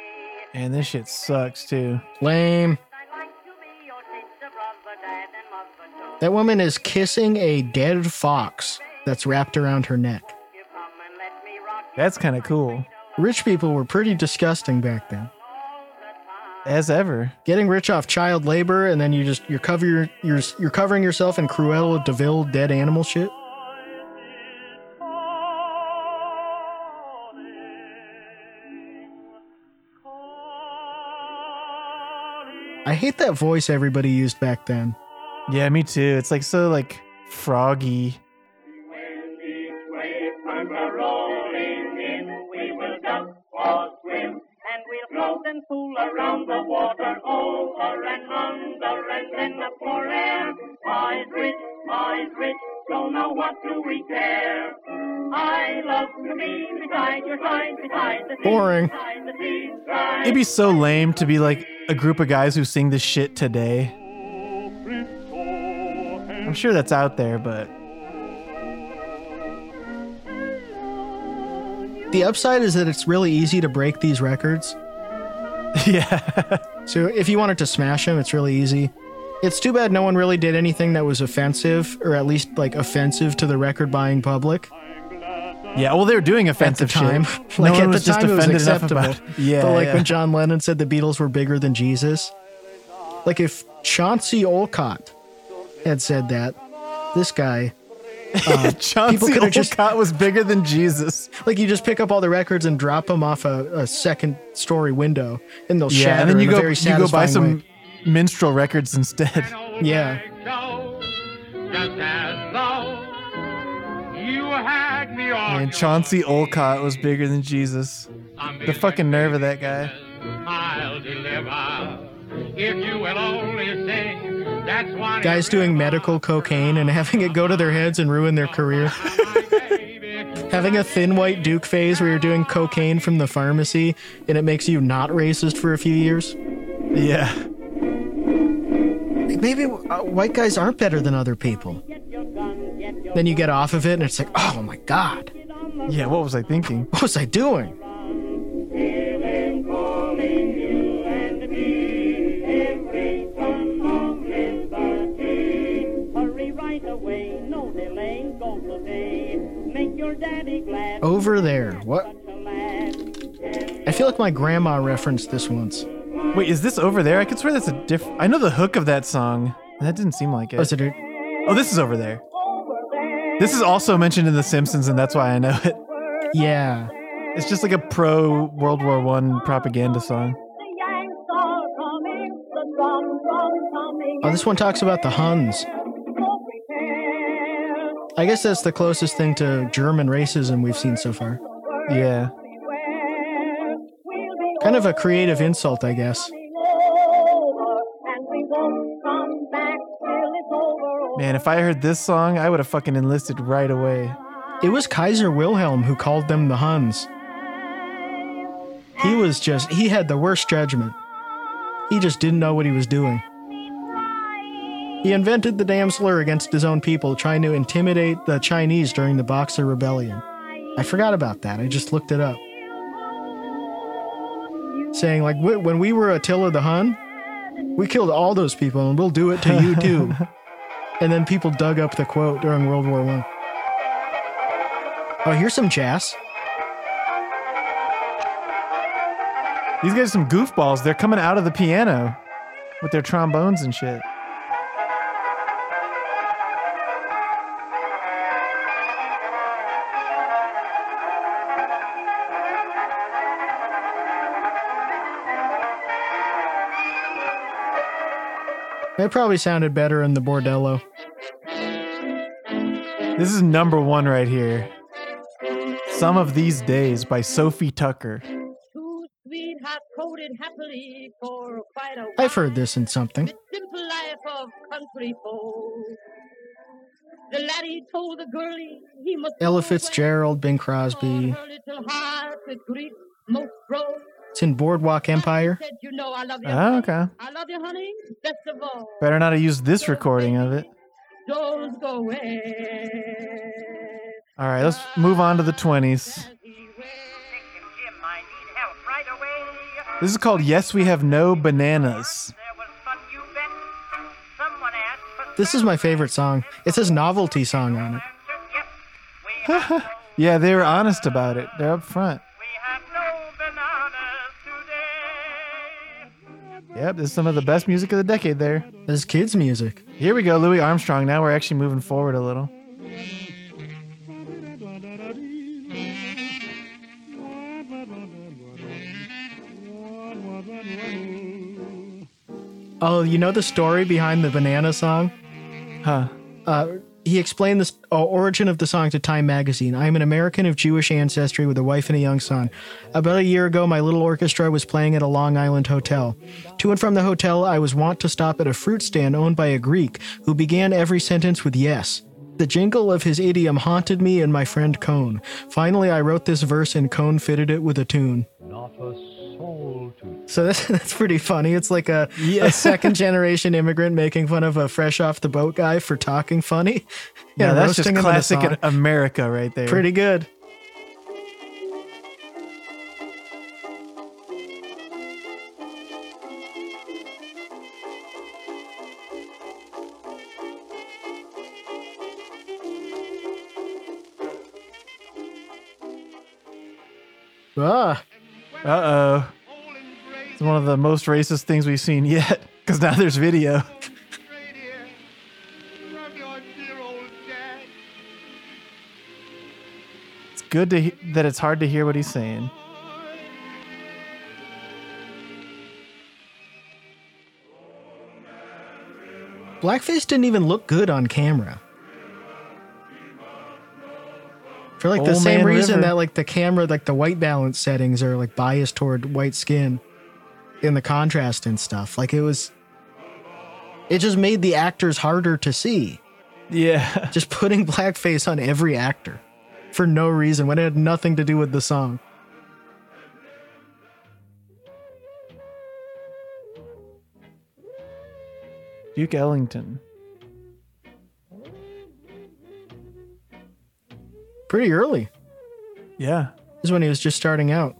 Speaker 1: And this shit sucks too.
Speaker 2: Lame.
Speaker 6: I like to be your sister, brother, dad, and mother too.
Speaker 2: That woman is kissing a dead fox that's wrapped around her neck.
Speaker 6: You come and let me rock you
Speaker 1: That's kind of cool.
Speaker 2: Rich people were pretty disgusting back then.
Speaker 6: all the time.
Speaker 1: As ever.
Speaker 2: Getting rich off child labor and then you just you're cover your, you're you're covering yourself in Cruella de Vil dead animal shit. I hate that voice everybody used back then.
Speaker 1: Yeah, me too. It's like so like froggy.
Speaker 6: And we'll float and fool around the water, over and under, and then up for air. Eyes rich, eyes rich, don't know what do we care. I love to be beside your side, beside the sea,
Speaker 2: Boring.
Speaker 6: beside the sea, side.
Speaker 1: It'd be so lame to be like a group of guys who sing this shit today. I'm sure that's out there, but
Speaker 2: The upside is that it's really easy to break these records.
Speaker 1: yeah.
Speaker 2: So if you wanted to smash him, it's really easy. It's too bad no one really did anything that was offensive, or at least like offensive to the record buying public
Speaker 1: Yeah, well, they were doing
Speaker 2: at the
Speaker 1: offensive
Speaker 2: time.
Speaker 1: shit.
Speaker 2: like
Speaker 1: no
Speaker 2: at the
Speaker 1: was just
Speaker 2: time, it was
Speaker 1: enough
Speaker 2: acceptable.
Speaker 1: about it. Yeah,
Speaker 2: but like
Speaker 1: yeah.
Speaker 2: when John Lennon said the Beatles were bigger than Jesus, like if Chauncey Olcott had said that, this guy, um,
Speaker 1: Chauncey
Speaker 2: could've just-
Speaker 1: Olcott was bigger than Jesus.
Speaker 2: like you just pick up all the records and drop them off a, a second story window, and they'll
Speaker 1: Yeah,
Speaker 2: shatter
Speaker 1: and then you
Speaker 2: in a
Speaker 1: go
Speaker 2: very
Speaker 1: you go buy some
Speaker 2: way.
Speaker 1: minstrel records instead.
Speaker 2: Yeah.
Speaker 1: And Chauncey Olcott was bigger than Jesus. The fucking nerve of that guy.
Speaker 4: I'll deliver if you will only sing. That's one
Speaker 2: Guys doing medical cocaine and having it go to their heads and ruin their career. having a thin white Duke phase where you're doing cocaine from the pharmacy and it makes you not racist for a few years.
Speaker 1: Yeah.
Speaker 2: Maybe uh, white guys aren't better than other people. Then you get off of it and it's like, oh my god,
Speaker 1: Yeah, what was I thinking?
Speaker 2: what was I doing?
Speaker 6: Hurry right away, no delaying, go today. Make your daddy glad.
Speaker 2: Over there. What?
Speaker 6: Such a lad.
Speaker 2: I feel like my grandma referenced this once.
Speaker 1: Wait, is this over there? I could swear that's a diff. I know the hook of that song. That didn't seem like it.
Speaker 2: Oh, was it? A,
Speaker 1: Oh, this is over there. This is also mentioned in The Simpsons, and that's why I know it.
Speaker 2: yeah.
Speaker 1: It's just like a pro World War One propaganda song.
Speaker 6: The Yanks are coming, the drums are coming.
Speaker 2: Oh, this one talks about the Huns. I guess that's the closest thing to German racism we've seen so far.
Speaker 1: Yeah.
Speaker 6: Beware. We'll be
Speaker 2: Kind of a creative insult, I guess.
Speaker 1: Man, if I heard this song, I would have fucking enlisted right away.
Speaker 2: It was Kaiser Wilhelm who called them the Huns. He was just, he had the worst judgment. He just didn't know what he was doing. He invented the damn slur against his own people, trying to intimidate the Chinese during the Boxer Rebellion. I forgot about that. I just looked it up. Saying, like, when we were Attila the Hun, we killed all those people and we'll do it to you too. and then people dug up the quote during World War One. Oh, here's some jazz.
Speaker 1: These guys are some goofballs. They're coming out of the piano with their trombones and shit.
Speaker 2: It probably sounded better in the bordello.
Speaker 1: This is number one right here. Some of These Days by Sophie Tucker.
Speaker 7: Two happily for quite a while.
Speaker 2: I've heard this in something.
Speaker 7: The simple life of country folk. The laddie told the girlie he must
Speaker 2: Ella Fitzgerald, Bing
Speaker 7: away,
Speaker 2: Crosby.
Speaker 7: For Her little heart with grief most broke.
Speaker 2: It's in Boardwalk Empire.
Speaker 7: Said, you know I love you.
Speaker 1: Oh, okay.
Speaker 7: I love you, honey. Best of all.
Speaker 1: Better not have used this recording of it.
Speaker 7: Don't go away.
Speaker 1: All right, let's move on to the 20s. This is called Yes We Have No Bananas.
Speaker 2: This is my favorite song. It says novelty song on it.
Speaker 1: Yeah, they were honest about it. They're up front. Yep, this is some of the best music of the decade there.
Speaker 2: This is kids' music.
Speaker 1: Here we go, Louis Armstrong. Now we're actually moving forward a little.
Speaker 2: Oh, you know the story behind the banana song?
Speaker 1: Huh.
Speaker 2: Uh, he explained the uh, origin of the song to Time magazine. I am an American of Jewish ancestry with a wife and a young son. About a year ago, my little orchestra was playing at a Long Island hotel. To and from the hotel, I was wont to stop at a fruit stand owned by a Greek who began every sentence with yes. The jingle of his idiom haunted me and my friend Cone. Finally, I wrote this verse and Cone fitted it with a tune soul to. So that's, that's pretty funny. It's like a, yeah. a second generation immigrant making fun of a fresh off the boat guy for talking funny.
Speaker 1: Yeah, yeah that's just classic America right there.
Speaker 2: Pretty good. Ah,
Speaker 1: uh oh. It's one of the most racist things we've seen yet, because now there's video. It's good to he- that it's hard to hear what he's saying.
Speaker 2: blackface didn't even look good on camera. For like the
Speaker 1: Old
Speaker 2: same
Speaker 1: Man
Speaker 2: reason
Speaker 1: River.
Speaker 2: that like the camera, like the white balance settings are like biased toward white skin in the contrast and stuff. Like it was, it just made the actors harder to see.
Speaker 1: Yeah.
Speaker 2: Just putting blackface on every actor for no reason when it had nothing to do with the song.
Speaker 1: Duke Ellington.
Speaker 2: Pretty early.
Speaker 1: Yeah.
Speaker 2: This is when he was just starting out.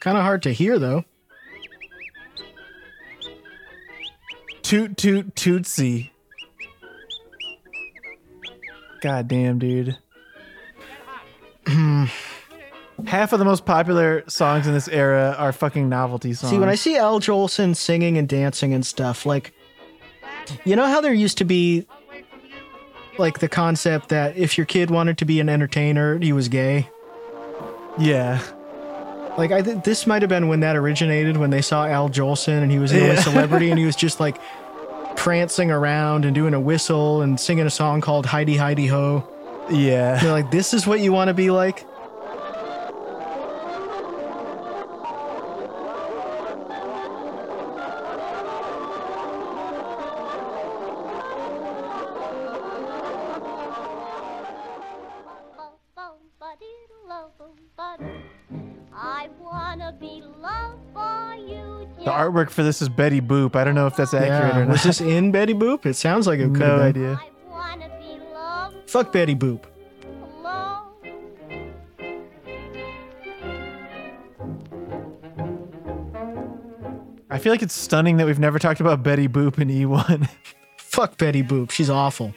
Speaker 2: Kind of hard to hear though.
Speaker 1: Toot toot tootsie. God damn, dude. Half of the most popular songs in this era are fucking novelty songs.
Speaker 2: See, when I see Al Jolson singing and dancing and stuff, like, you know how there used to be, like, the concept that if your kid wanted to be an entertainer, he was gay?
Speaker 1: yeah.
Speaker 2: Like, I th- this might have been when that originated, when they saw Al Jolson and he was the only
Speaker 1: Yeah.
Speaker 2: celebrity and he was just, like, prancing around and doing a whistle and singing a song called Heidi Heidi Ho.
Speaker 1: Yeah.
Speaker 2: They're like, this is what you want to be like?
Speaker 1: Artwork for this is Betty Boop. I don't know if that's accurate
Speaker 2: Yeah,
Speaker 1: or not.
Speaker 2: was this in Betty Boop? It sounds like it could
Speaker 1: no
Speaker 2: have been.
Speaker 1: idea.
Speaker 8: wanna be loved
Speaker 2: Fuck Betty Boop.
Speaker 8: alone.
Speaker 1: I feel like it's stunning that we've never talked about Betty Boop in E E1.
Speaker 2: Fuck Betty Boop. She's awful.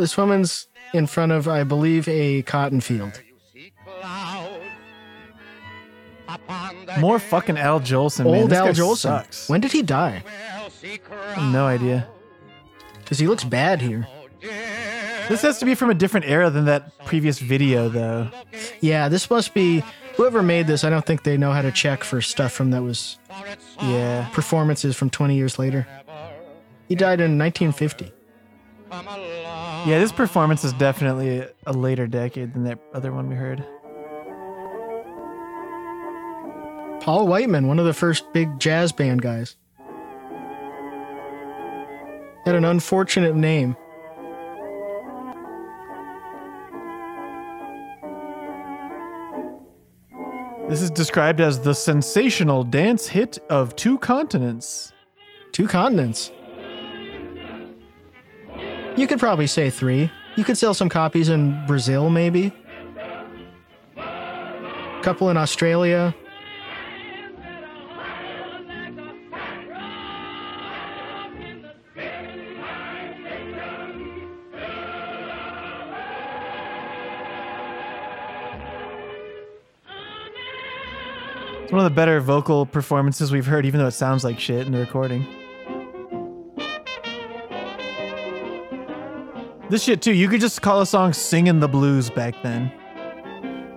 Speaker 2: This woman's in front of, I believe, a cotton field.
Speaker 1: More fucking Al Jolson, man.
Speaker 2: Old
Speaker 1: This
Speaker 2: Al
Speaker 1: guy
Speaker 2: Jolson.
Speaker 1: sucks.
Speaker 2: When did he die?
Speaker 1: No idea.
Speaker 2: Because he looks bad here.
Speaker 1: This has to be from a different era than that previous video, though.
Speaker 2: Yeah, this must be whoever made this. I don't think they know how to check for stuff from that was
Speaker 1: Yeah.
Speaker 2: performances from 20 years later. He died in 1950.
Speaker 1: Yeah, this performance is definitely a- later decade than that other one we heard.
Speaker 2: Paul Whiteman, one of the first big jazz band guys. Had an unfortunate name.
Speaker 1: This is described as the sensational dance hit of two continents.
Speaker 2: Two continents. You could probably say three. You could sell some copies in Brazil, maybe. Couple in Australia.
Speaker 1: It's one of the better vocal performances we've heard, even though it sounds like shit in the recording. This shit too, you could just call a song "Singing the Blues" back then.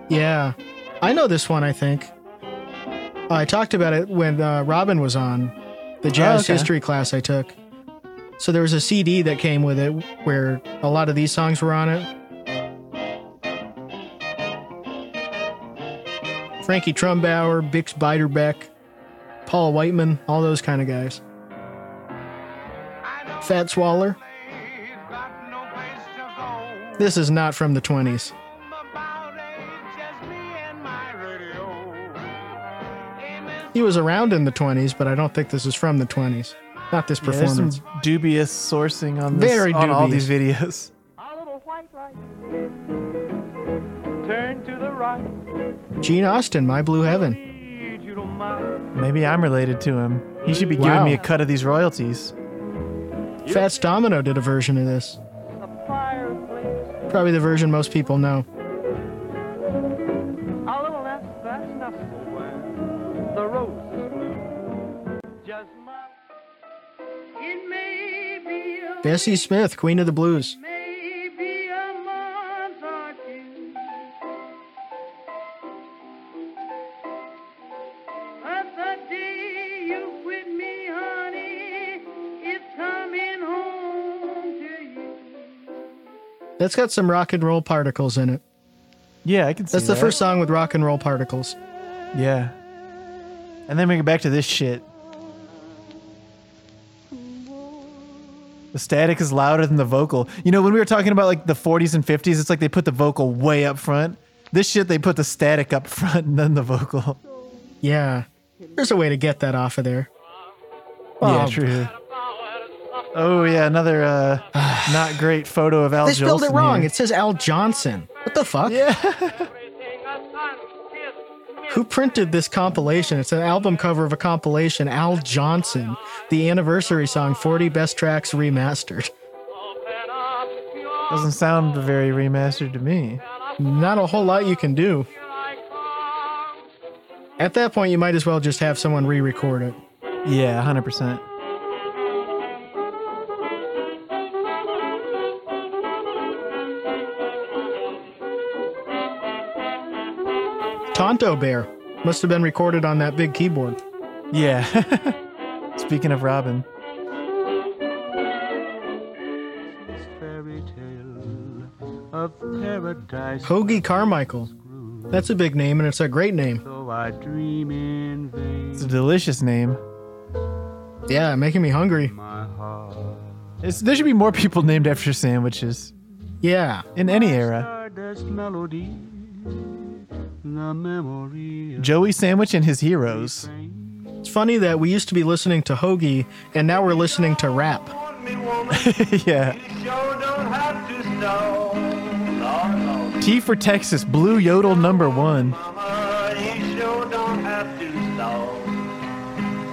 Speaker 2: Yeah. I know this one, I think. I talked about it when uh, Robin was on the jazz
Speaker 1: okay.
Speaker 2: history class I took. So there was a CD that came with it where a lot of these songs were on it. Frankie Trumbauer, Bix Beiderbecke, Paul Whiteman, all those kind of guys. Fats Waller. This is not from the 20s. He was around in the 20s, but I don't think this is from the 20s. Not this
Speaker 1: Yeah, there's some
Speaker 2: performance.
Speaker 1: dubious sourcing on this
Speaker 2: Very
Speaker 1: on all these videos.
Speaker 5: Turn to the right.
Speaker 2: Gene Austin, My Blue Heaven.
Speaker 5: You don't mind.
Speaker 1: Maybe I'm related to him. He should be giving
Speaker 2: Wow.
Speaker 1: me a cut of these royalties.
Speaker 2: Fats Domino did a version of this. Probably the version most people know.
Speaker 5: A little less, that's nestled where the roses bloom. Just my
Speaker 6: It may be a,
Speaker 2: Bessie Smith, Queen of the Blues. That's got some rock and roll particles in it.
Speaker 1: Yeah, I can see
Speaker 2: That's the
Speaker 1: that.
Speaker 2: first song with rock and roll particles.
Speaker 1: Yeah. And then we get back to this shit. The static is louder than the vocal. You know, when we were talking about like the 40s and 50s, it's like they put the vocal way up front. This shit, they put the static up front and then the vocal.
Speaker 2: Yeah. There's a way to get that off of there.
Speaker 1: yeah, true. Oh yeah, another uh, not great photo of Al
Speaker 2: They spelled it wrong.
Speaker 1: here.
Speaker 2: It says Al Johnson. What the fuck?
Speaker 1: Yeah.
Speaker 2: Who printed this compilation? It's an album cover of a compilation. Al Johnson, the anniversary song, 40 Best Tracks Remastered.
Speaker 1: Doesn't sound very remastered to me.
Speaker 2: Not a whole lot you can do. At that point, you might as well just have someone re record it.
Speaker 1: Yeah, 100%.
Speaker 2: Tonto Bear must have been recorded on that big keyboard.
Speaker 1: Yeah. Speaking of Robin.
Speaker 3: Fairy of paradise.
Speaker 2: Hoagy Carmichael. That's a big name, and it's a great name.
Speaker 3: I dream in vain,
Speaker 1: It's a delicious name.
Speaker 2: Yeah, making me hungry.
Speaker 1: It's, there should be more people named after sandwiches
Speaker 2: Yeah.
Speaker 1: in any era. Joey Sandwich and his heroes.
Speaker 2: It's funny that we used to be listening to Hoagy, and now we're listening to rap.
Speaker 1: yeah. T for Texas, Blue Yodel number one.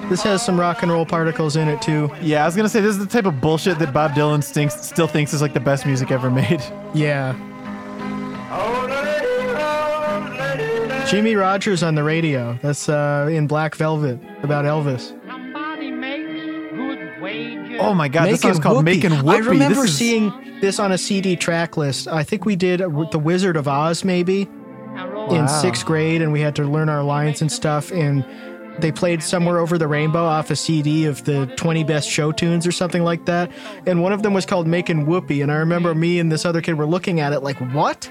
Speaker 2: This has some rock and roll particles in it, too.
Speaker 1: Yeah, I was gonna say this is the type of bullshit that Bob Dylan stinks, still thinks is like the best music ever made.
Speaker 2: Yeah. Jimmie Rodgers on the radio. That's uh, in Black Velvet about Elvis.
Speaker 6: Somebody makes good wages.
Speaker 1: Oh my god, this song's called Making Whoopee.
Speaker 2: I remember
Speaker 1: this is,
Speaker 2: seeing this on a CD track list. I think we did uh, The Wizard of Oz, maybe, in sixth grade, and we had to learn our lines and stuff. And they played Somewhere Over the Rainbow off a CD of the 20 best show tunes or something like that. And one of them was called Making Whoopee. And I remember me and this other kid were looking at it like, what?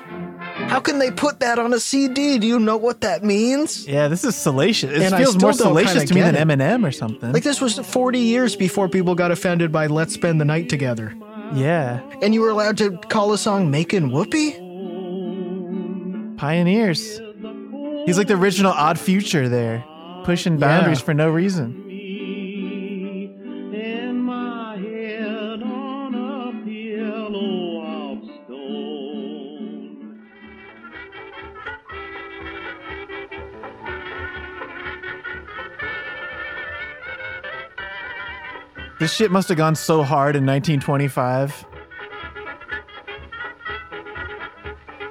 Speaker 2: How can they put that on a CD? Do you know what that means?
Speaker 1: Yeah, this is salacious. It
Speaker 2: And
Speaker 1: feels more salacious to me
Speaker 2: get
Speaker 1: than
Speaker 2: it.
Speaker 1: Eminem or something.
Speaker 2: Like this was 40 years before people got offended by Let's Spend the Night Together.
Speaker 1: yeah,
Speaker 2: And you were allowed to call a song Making Whoopee?
Speaker 1: pioneers. He's like the original Odd Future there, pushing boundaries
Speaker 2: Yeah.
Speaker 1: for no reason. This shit must have gone so hard in 1925.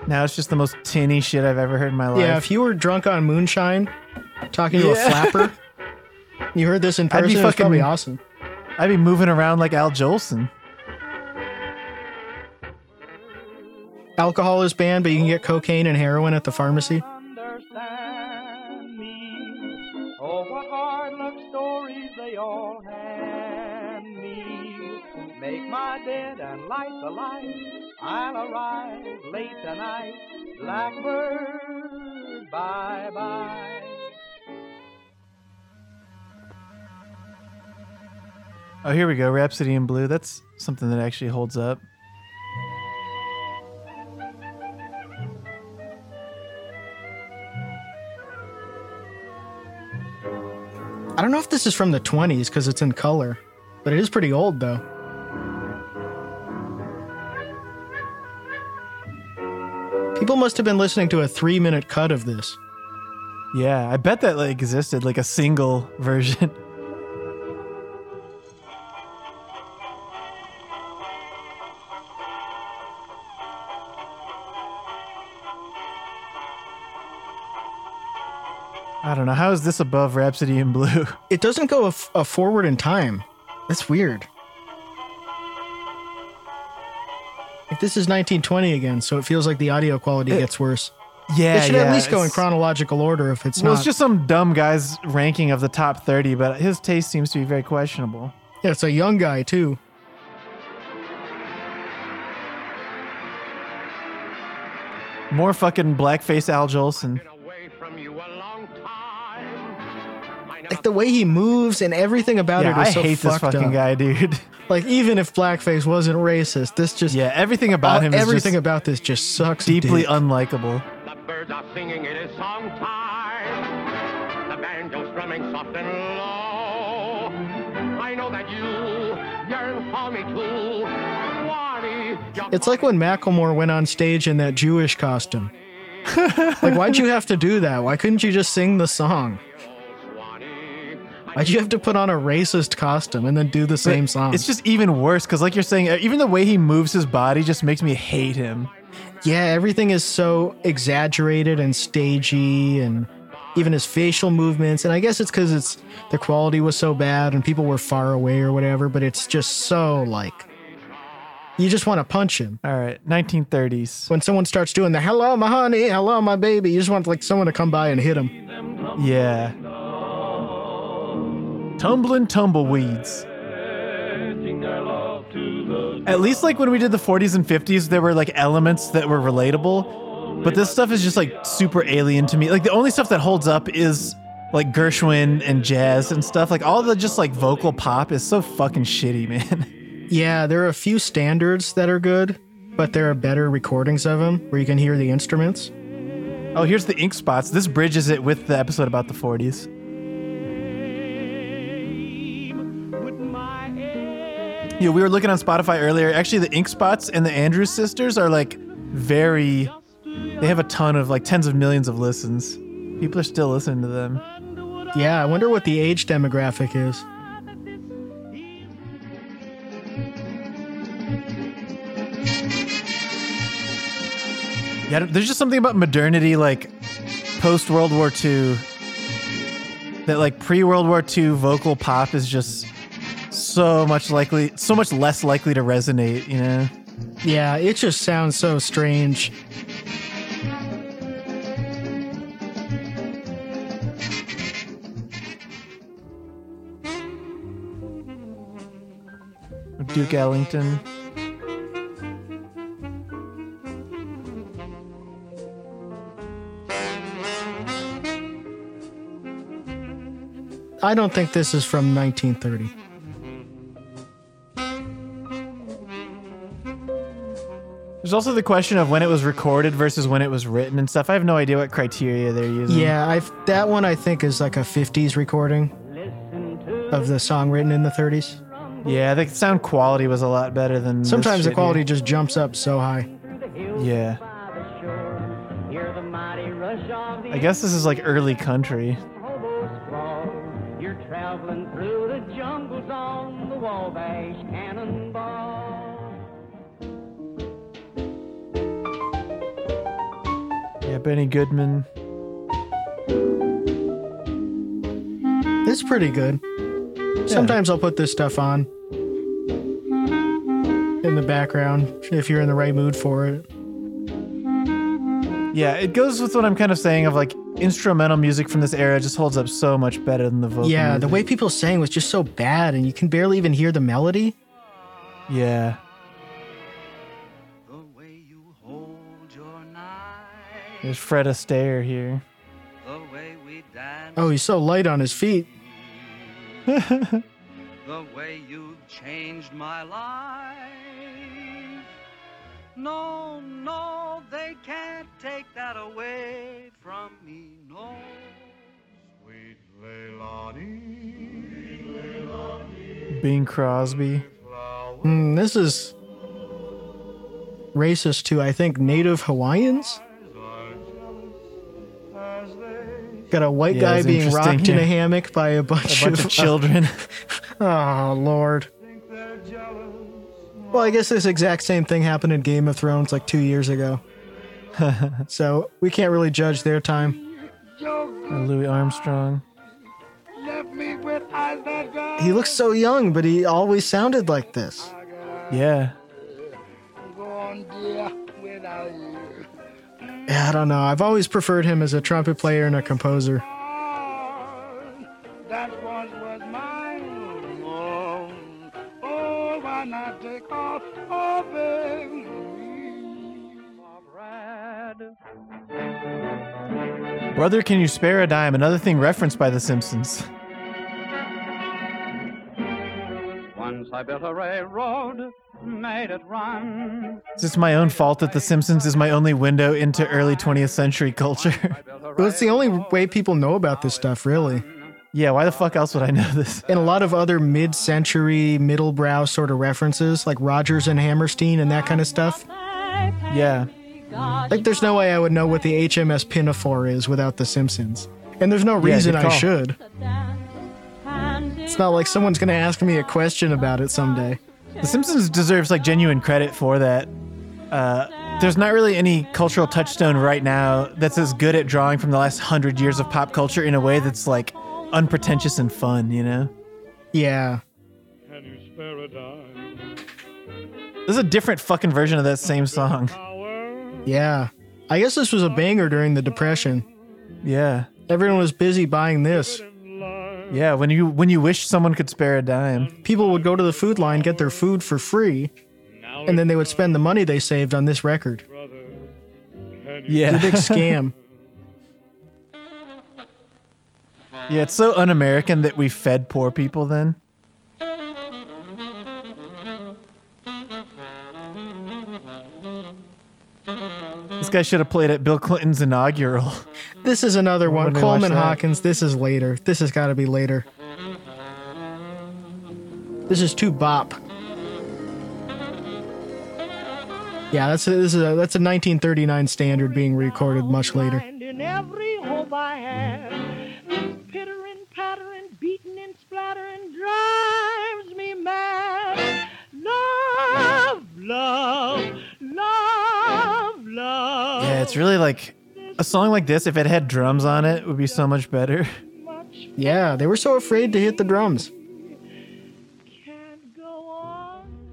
Speaker 1: Now it's just the most tinny shit I've ever heard in my life.
Speaker 2: Yeah, if you were drunk on moonshine, talking to a flapper, you heard this in
Speaker 1: I'd be
Speaker 2: person, it's probably
Speaker 1: fucking-
Speaker 2: awesome.
Speaker 1: I'd be moving around like Al Jolson.
Speaker 2: Alcohol is banned, but you can get cocaine and heroin at the pharmacy.
Speaker 1: Here we go. Rhapsody in Blue. That's something that actually holds up.
Speaker 2: I don't know if this is from the 20s because it's in color, but it is pretty old though. People must have been listening to a three minute cut of this.
Speaker 1: Yeah, I bet that like existed, like a single version. is this above Rhapsody in Blue?
Speaker 2: It doesn't go a, f- a forward in time. That's weird. Like this is 1920 again, so it feels like the audio quality
Speaker 1: It-
Speaker 2: gets worse.
Speaker 1: Yeah,
Speaker 2: it should
Speaker 1: yeah,
Speaker 2: at least go in chronological order if it's
Speaker 1: well,
Speaker 2: not.
Speaker 1: it's just some dumb guy's ranking of the top 30, but his taste seems to be very questionable.
Speaker 2: yeah, it's a young guy too.
Speaker 1: More fucking blackface Al Jolson.
Speaker 2: Like the way he moves and everything about
Speaker 1: Yeah,
Speaker 2: it is
Speaker 1: I
Speaker 2: so
Speaker 1: hate this fucking
Speaker 2: up.
Speaker 1: guy, dude.
Speaker 2: Like even if blackface wasn't racist, this just
Speaker 1: Yeah, everything about
Speaker 2: all-
Speaker 1: him is
Speaker 2: everything
Speaker 1: just
Speaker 2: about this just sucks.
Speaker 1: deeply
Speaker 2: dick.
Speaker 1: unlikable.
Speaker 5: The birds are singing, it is song time. The banjo strumming soft and low. I know that you yearn for me too. Swanee,
Speaker 2: It's like when Macklemore went on stage in that Jewish costume. like, why'd you have to do that? Why couldn't you just sing the song? Why'd you have to put on a racist costume and then do the same song?
Speaker 1: It's just even worse because, like you're saying, even the way he moves his body just makes me hate him.
Speaker 2: yeah, everything is so exaggerated and stagey, and even his facial movements. And I guess it's because it's the quality was so bad and people were far away or whatever. But it's just so like you just want to punch him.
Speaker 1: All right, 1930s.
Speaker 2: When someone starts doing the "Hello, my honey," "Hello, my baby," you just want like someone to come by and hit him.
Speaker 1: Yeah. Tumbling tumbleweeds. At least, like when we did the 40s and 50s, there were like elements that were relatable. But this stuff is just like super alien to me. Like the only stuff that holds up is like Gershwin and jazz and stuff. Like all the just like vocal pop is so fucking shitty, man.
Speaker 2: Yeah, there are a few standards that are good, but there are better recordings of them where you can hear the instruments.
Speaker 1: Oh, here's the ink spots. This bridges it with the episode about the 40s. Yeah, we were looking on Spotify earlier. Actually, the Ink Spots and the Andrews sisters are like very. They have a ton of like tens of millions of listens. People are still listening to them.
Speaker 2: Yeah, I wonder what the age demographic is.
Speaker 1: Yeah, there's just something about modernity, like post World War II, that like pre World War II vocal pop is just so much likely, so much less likely to resonate. You know.
Speaker 2: Yeah, it just sounds so strange.
Speaker 1: Duke Ellington.
Speaker 2: I don't think this is from 1930.
Speaker 1: There's also the question of when it was recorded versus when it was written and stuff. I have no idea what criteria they're using.
Speaker 2: Yeah, I've that one I think is like a 50s recording of the song written in the 30s.
Speaker 1: Yeah, the sound quality was a lot better than.
Speaker 2: Sometimes the quality
Speaker 1: here.
Speaker 2: just jumps up so high.
Speaker 1: Yeah. I guess this is like early country. Benny Goodman.
Speaker 2: It's pretty good. Sometimes I'll put this stuff on in the background if you're in the right mood for it.
Speaker 1: Yeah, it goes with what I'm kind of saying of like instrumental music from this era just holds up so much better than the vocal.
Speaker 2: Yeah, the way people sang was just so bad, and you can barely even hear the melody.
Speaker 1: Yeah. There's Fred Astaire here.
Speaker 2: Oh, he's so light on his feet.
Speaker 9: the way you've changed my life. No, no, they can't take that away from me. No, sweet
Speaker 1: Bing Crosby.
Speaker 2: Hmm, this is racist to, I think, Native Hawaiians. Got a white
Speaker 1: Yeah,
Speaker 2: guy being rocked in a hammock by a bunch,
Speaker 1: A bunch of children.
Speaker 2: oh Lord. Well, I guess this exact same thing happened in Game of Thrones like two years ago. so we can't really judge their time.
Speaker 1: Louis Armstrong.
Speaker 2: He looks so young, but he always sounded like this.
Speaker 1: Yeah.
Speaker 2: I don't know. I've always preferred him as a trumpet player and a composer.
Speaker 3: That once was mine. Oh, why not take off of it?
Speaker 1: Brother, can you spare a dime? Another thing referenced by The Simpsons.
Speaker 10: I built a railroad, made it run.
Speaker 1: It's just my own fault that The Simpsons is my only window into early 20th century culture.
Speaker 2: Well, it's the only way people know about this stuff, really.
Speaker 1: yeah, why the fuck else would I know this?
Speaker 2: And a lot of other mid century, middlebrow sort of references, like Rodgers and Hammerstein and that kind of stuff.
Speaker 1: Yeah.
Speaker 2: Like, there's no way I would know what the HMS Pinafore is without The Simpsons. And there's no reason
Speaker 1: good
Speaker 2: I
Speaker 1: call.
Speaker 2: should. It's not like someone's going to ask me a question about it someday.
Speaker 1: The Simpsons deserves like genuine credit for that. Uh, there's not really any cultural touchstone right now that's as good at drawing from the last hundred years of pop culture in a way that's like unpretentious and fun, you know?
Speaker 2: Yeah.
Speaker 5: Can you spare a dime?
Speaker 1: This is a different fucking version of that same song.
Speaker 2: Yeah. I guess this was a banger during the Depression.
Speaker 1: Yeah.
Speaker 2: Everyone was busy buying this.
Speaker 1: Yeah, when you when you wish someone could spare a dime.
Speaker 2: People would go to the food line, get their food for free, and then they would spend the money they saved on this record.
Speaker 1: Yeah.
Speaker 2: It's a big scam.
Speaker 1: Yeah, it's so un-American that we fed poor people then. This guy should have played at Bill Clinton's inaugural.
Speaker 2: This is another one.
Speaker 1: When
Speaker 2: Coleman. Hawkins. This is later. This has got to be later. This is too bop. Yeah, that's a, this is a, that's a 1939 standard being recorded much later.
Speaker 3: And in every hope I have, pittering, pattering, beating and splattering drives me mad. Love, love, love, love.
Speaker 1: Yeah, it's really like a song like this. If it had drums on it, would be so much better.
Speaker 2: Yeah, they were so afraid to hit the drums.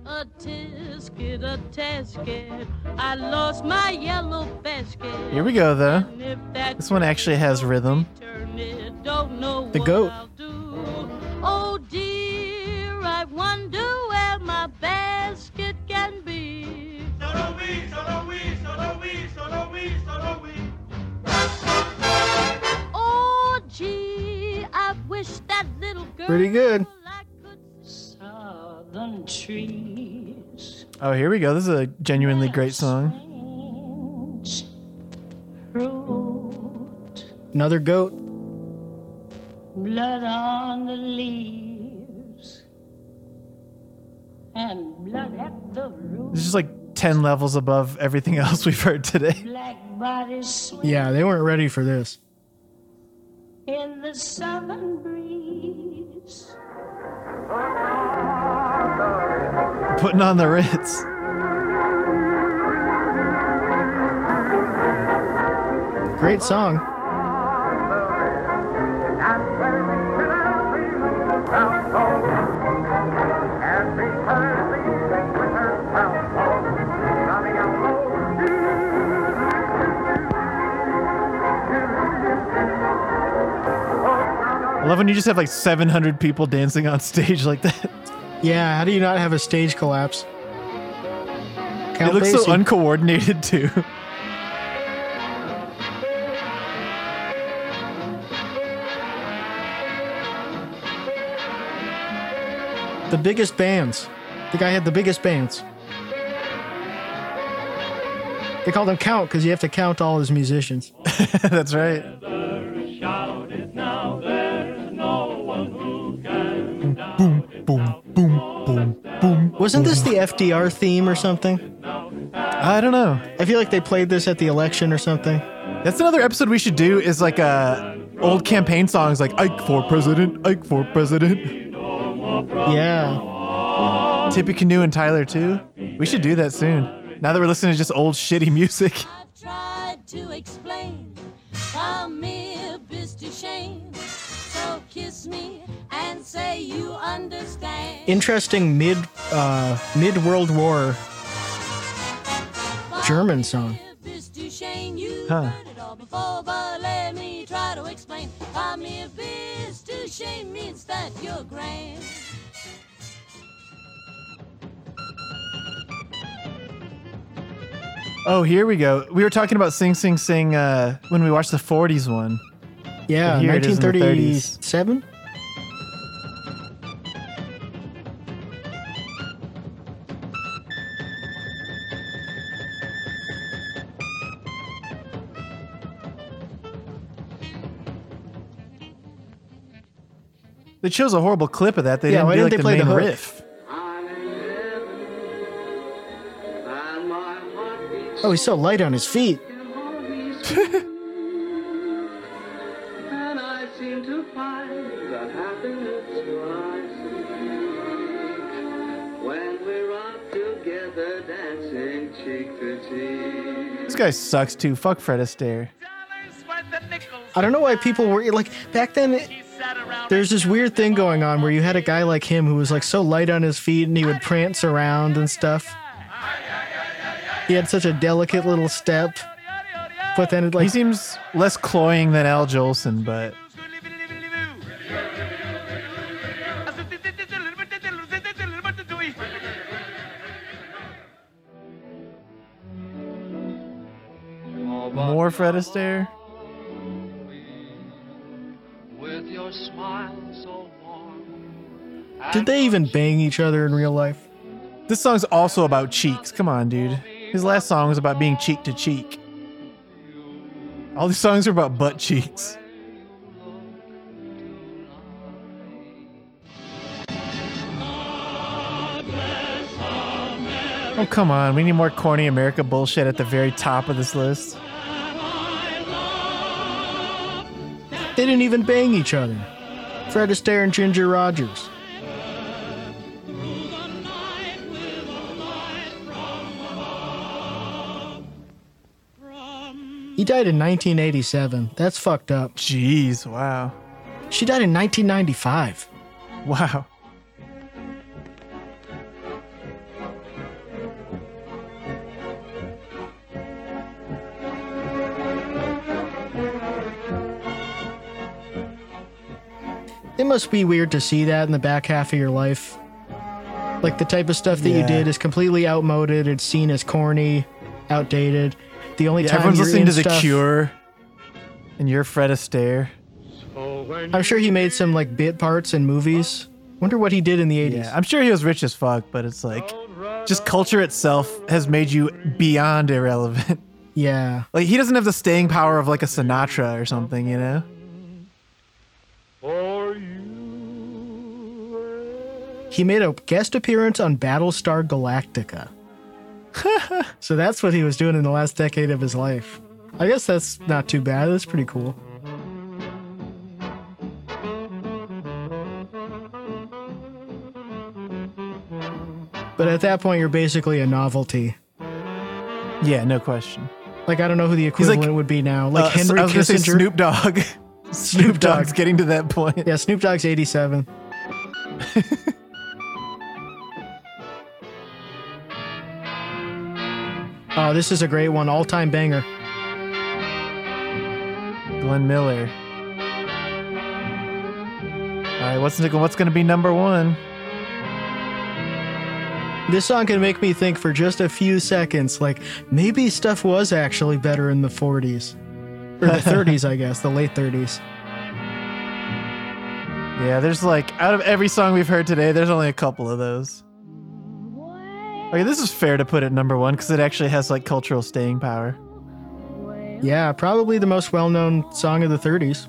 Speaker 7: A tisket, a tisket. I lost my yellow basket.
Speaker 1: Here we go, though.
Speaker 7: And if that
Speaker 1: This one actually has rhythm.
Speaker 7: turnip don't know
Speaker 1: The goat.
Speaker 7: Oh gee, I wish that little girl
Speaker 2: Pretty good.
Speaker 7: southern trees.
Speaker 1: Oh, here we go. This is a genuinely great song.
Speaker 2: Another goat.
Speaker 7: Blood on the leaves and blood at the root.
Speaker 1: It's just like 10 levels above everything else we've heard today.
Speaker 7: Black
Speaker 2: Yeah, they weren't ready for this.
Speaker 7: in the southern breeze.
Speaker 1: Putting on the Ritz.
Speaker 2: Great song.
Speaker 1: I love when you just have like 700 people dancing on stage like that.
Speaker 2: Yeah, how do you not have a stage collapse?
Speaker 1: it
Speaker 2: Count
Speaker 1: looks so uncoordinated too.
Speaker 2: The biggest bands. The guy had the biggest bands. They called him Count because you have to count all his musicians.
Speaker 1: That's right.
Speaker 2: Wasn't this the FDR theme or something?
Speaker 1: I don't know.
Speaker 2: I feel like they played this at the election or something.
Speaker 1: That's another episode we should do. Is like uh, old campaign songs like Ike for president, Ike for president.
Speaker 2: Yeah.
Speaker 1: Tippy Canoe and Tyler too. We should do that soon. Now that we're listening to just old shitty music.
Speaker 11: tried to explain come here bis to shame so kiss me and say you understand
Speaker 2: Interesting mid uh, mid World War German song.
Speaker 11: bis to shame you
Speaker 1: Huh.
Speaker 11: heard it all before but let me try to explain come here bis to shame means that you're grand
Speaker 1: Oh, here we go. We were talking about Sing Sing Sing uh, when we watched the 40s one.
Speaker 2: Yeah,
Speaker 1: But here it is in the 30s.
Speaker 2: 1937.
Speaker 1: They chose a horrible clip of that. They
Speaker 2: Yeah,
Speaker 1: didn't
Speaker 2: why
Speaker 1: do
Speaker 2: didn't
Speaker 1: like
Speaker 2: they
Speaker 1: the
Speaker 2: play the
Speaker 1: main
Speaker 2: hook?
Speaker 1: riff.
Speaker 2: Oh, he's so light on his feet.
Speaker 12: when we're out together dancing cheek to cheek.
Speaker 1: This guy sucks too. Fuck Fred Astaire.
Speaker 2: I don't know why people were like back then. it- There's this weird thing going on where you had a guy like him who was like so light on his feet and he would prance around and stuff. He had such a delicate little step, but then it like
Speaker 1: He seems less cloying than Al Jolson, but Fred Astaire.
Speaker 9: With your smile so warm.
Speaker 2: did they even bang each other in real life?
Speaker 1: This song's also about cheeks. Come on, dude. His last song was about being cheek to cheek. All these songs are about butt cheeks. Oh, come on. We need more corny America bullshit at the very top of this list.
Speaker 2: They didn't even bang each other. Fred Astaire and Ginger Rogers. He died in 1987. That's fucked up.
Speaker 1: Jeez, wow.
Speaker 2: She died in 1995.
Speaker 1: Wow.
Speaker 2: Must be weird to see that in the back half of your life. Like the type of stuff that you did is completely outmoded. It's seen as corny, outdated. The only
Speaker 1: Yeah,
Speaker 2: time
Speaker 1: everyone's listening
Speaker 2: in
Speaker 1: to The Cure. And you're Fred Astaire.
Speaker 2: I'm sure he made some like bit parts in movies. Wonder what he did in the 80s.
Speaker 1: Yeah, I'm sure he was rich as fuck, but it's like just culture itself has made you beyond irrelevant.
Speaker 2: Yeah.
Speaker 1: Like he doesn't have the staying power of like a Sinatra or something, you know?
Speaker 2: He made a guest appearance on Battlestar Galactica. so that's what he was doing in the last decade of his life. I guess that's not too bad. That's pretty cool. But at that point, you're basically a novelty.
Speaker 1: Yeah, no question.
Speaker 2: Like I don't know who the
Speaker 1: like,
Speaker 2: equivalent would be now. Like
Speaker 1: Uh,
Speaker 2: Henry
Speaker 1: I was gonna say
Speaker 2: Kissinger.
Speaker 1: Snoop Dogg. Snoop Dogg's getting to that point.
Speaker 2: Yeah, Snoop Dogg's 87. oh, this is a great one. All time banger.
Speaker 1: Glenn Miller. All right, what's what's going to be number one?
Speaker 2: This song can make me think for just a few seconds, like maybe stuff was actually better in the 40s. Or the 30s, I guess, the late 30s.
Speaker 1: Yeah, there's like out of every song we've heard today, there's only a couple of those. Okay, this is fair to put at number one because it actually has like cultural staying power.
Speaker 2: Yeah, probably the most well known song of the 30s.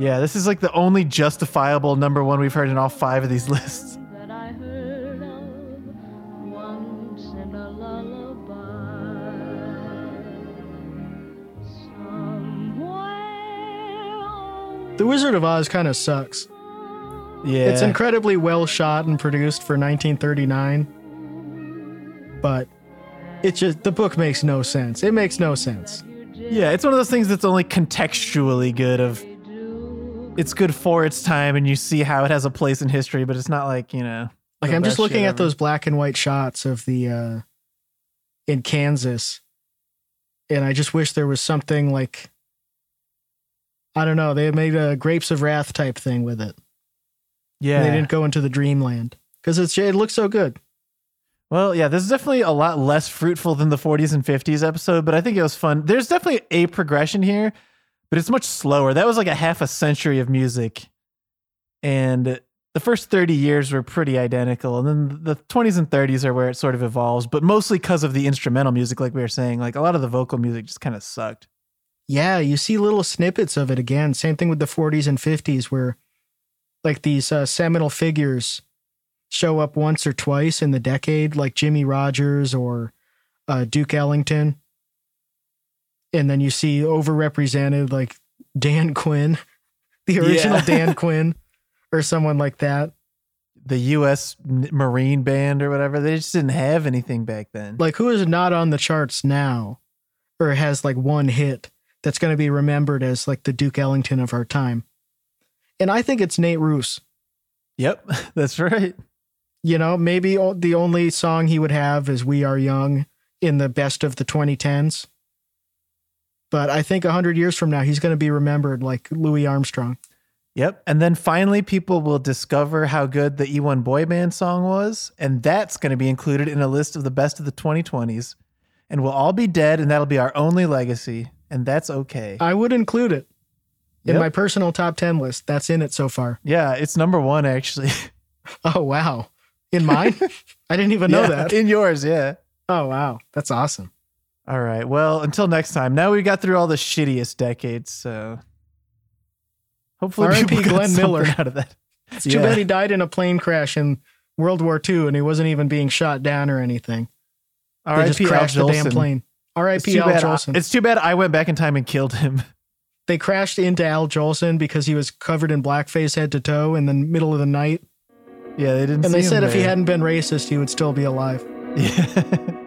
Speaker 1: Yeah, this is like the only justifiable number one we've heard in all five of these lists.
Speaker 2: The Wizard of Oz kind of sucks.
Speaker 1: Yeah.
Speaker 2: It's incredibly well shot and produced for 1939 but it just the book makes no sense. It makes no sense.
Speaker 1: Yeah, it's one of those things that's only contextually good of it's good for its time and you see how it has a place in history, but it's not like, you know.
Speaker 2: Like I'm just looking at
Speaker 1: ever.
Speaker 2: those black and white shots of the uh in Kansas. And I just wish there was something like I don't know, they made a Grapes of Wrath type thing with it.
Speaker 1: Yeah.
Speaker 2: They didn't go into the dreamland because it's it looks so good.
Speaker 1: Well, yeah, this is definitely a lot less fruitful than the 40s and 50s episode, but I think it was fun. There's definitely a progression here, but it's much slower. That was like a half a century of music. And the first 30 years were pretty identical. And then the 20s and 30s are where it sort of evolves, but mostly because of the instrumental music, like we were saying. Like a lot of the vocal music just kind of sucked.
Speaker 2: Yeah, you see little snippets of it again. Same thing with the 40s and 50s, where like these uh, seminal figures show up once or twice in the decade, like Jimmy Rogers or uh, Duke Ellington. And then you see overrepresented, like Dan Quinn, the original
Speaker 1: Yeah.
Speaker 2: Dan Quinn, or someone like that.
Speaker 1: The U.S. Marine Band or whatever, they just didn't have anything back then.
Speaker 2: Like, who is not on the charts now or has like one hit that's going to be remembered as like the Duke Ellington of our time? And I think it's Nate Roos.
Speaker 1: Yep, that's right.
Speaker 2: You know, maybe the only song he would have is We Are Young in the best of the 2010s. But I think 100 years from now, he's going to be remembered like Louis Armstrong.
Speaker 1: Yep. And then finally, people will discover how good the E1 boy band song was. And that's going to be included in a list of the best of the 2020s. And we'll all be dead, and that'll be our only legacy. And that's okay.
Speaker 2: I would include it in
Speaker 1: Yep.
Speaker 2: my personal top 10 list. That's in it so far.
Speaker 1: Yeah, it's number one, actually.
Speaker 2: Oh, wow. In mine? I didn't even know
Speaker 1: Yeah,
Speaker 2: that.
Speaker 1: In yours, yeah.
Speaker 2: Oh, wow. That's awesome.
Speaker 1: All right. Well, until next time. Now we got through all the shittiest decades, so hopefully
Speaker 2: R.I.P. Glenn Miller.
Speaker 1: out of that.
Speaker 2: It's too bad he died in a plane crash in World War II and he wasn't even being shot down or anything.
Speaker 1: R.I.P. Al
Speaker 2: crashed the damn
Speaker 1: Jolson.
Speaker 2: plane. R.I.P. Al
Speaker 1: I-
Speaker 2: Jolson.
Speaker 1: It's too bad I went back in time and killed him.
Speaker 2: they crashed into Al Jolson because he was covered in blackface head to toe in the middle of the night.
Speaker 1: Yeah, they didn't.
Speaker 2: And they said if he hadn't been racist, he would still be alive.
Speaker 1: Yeah.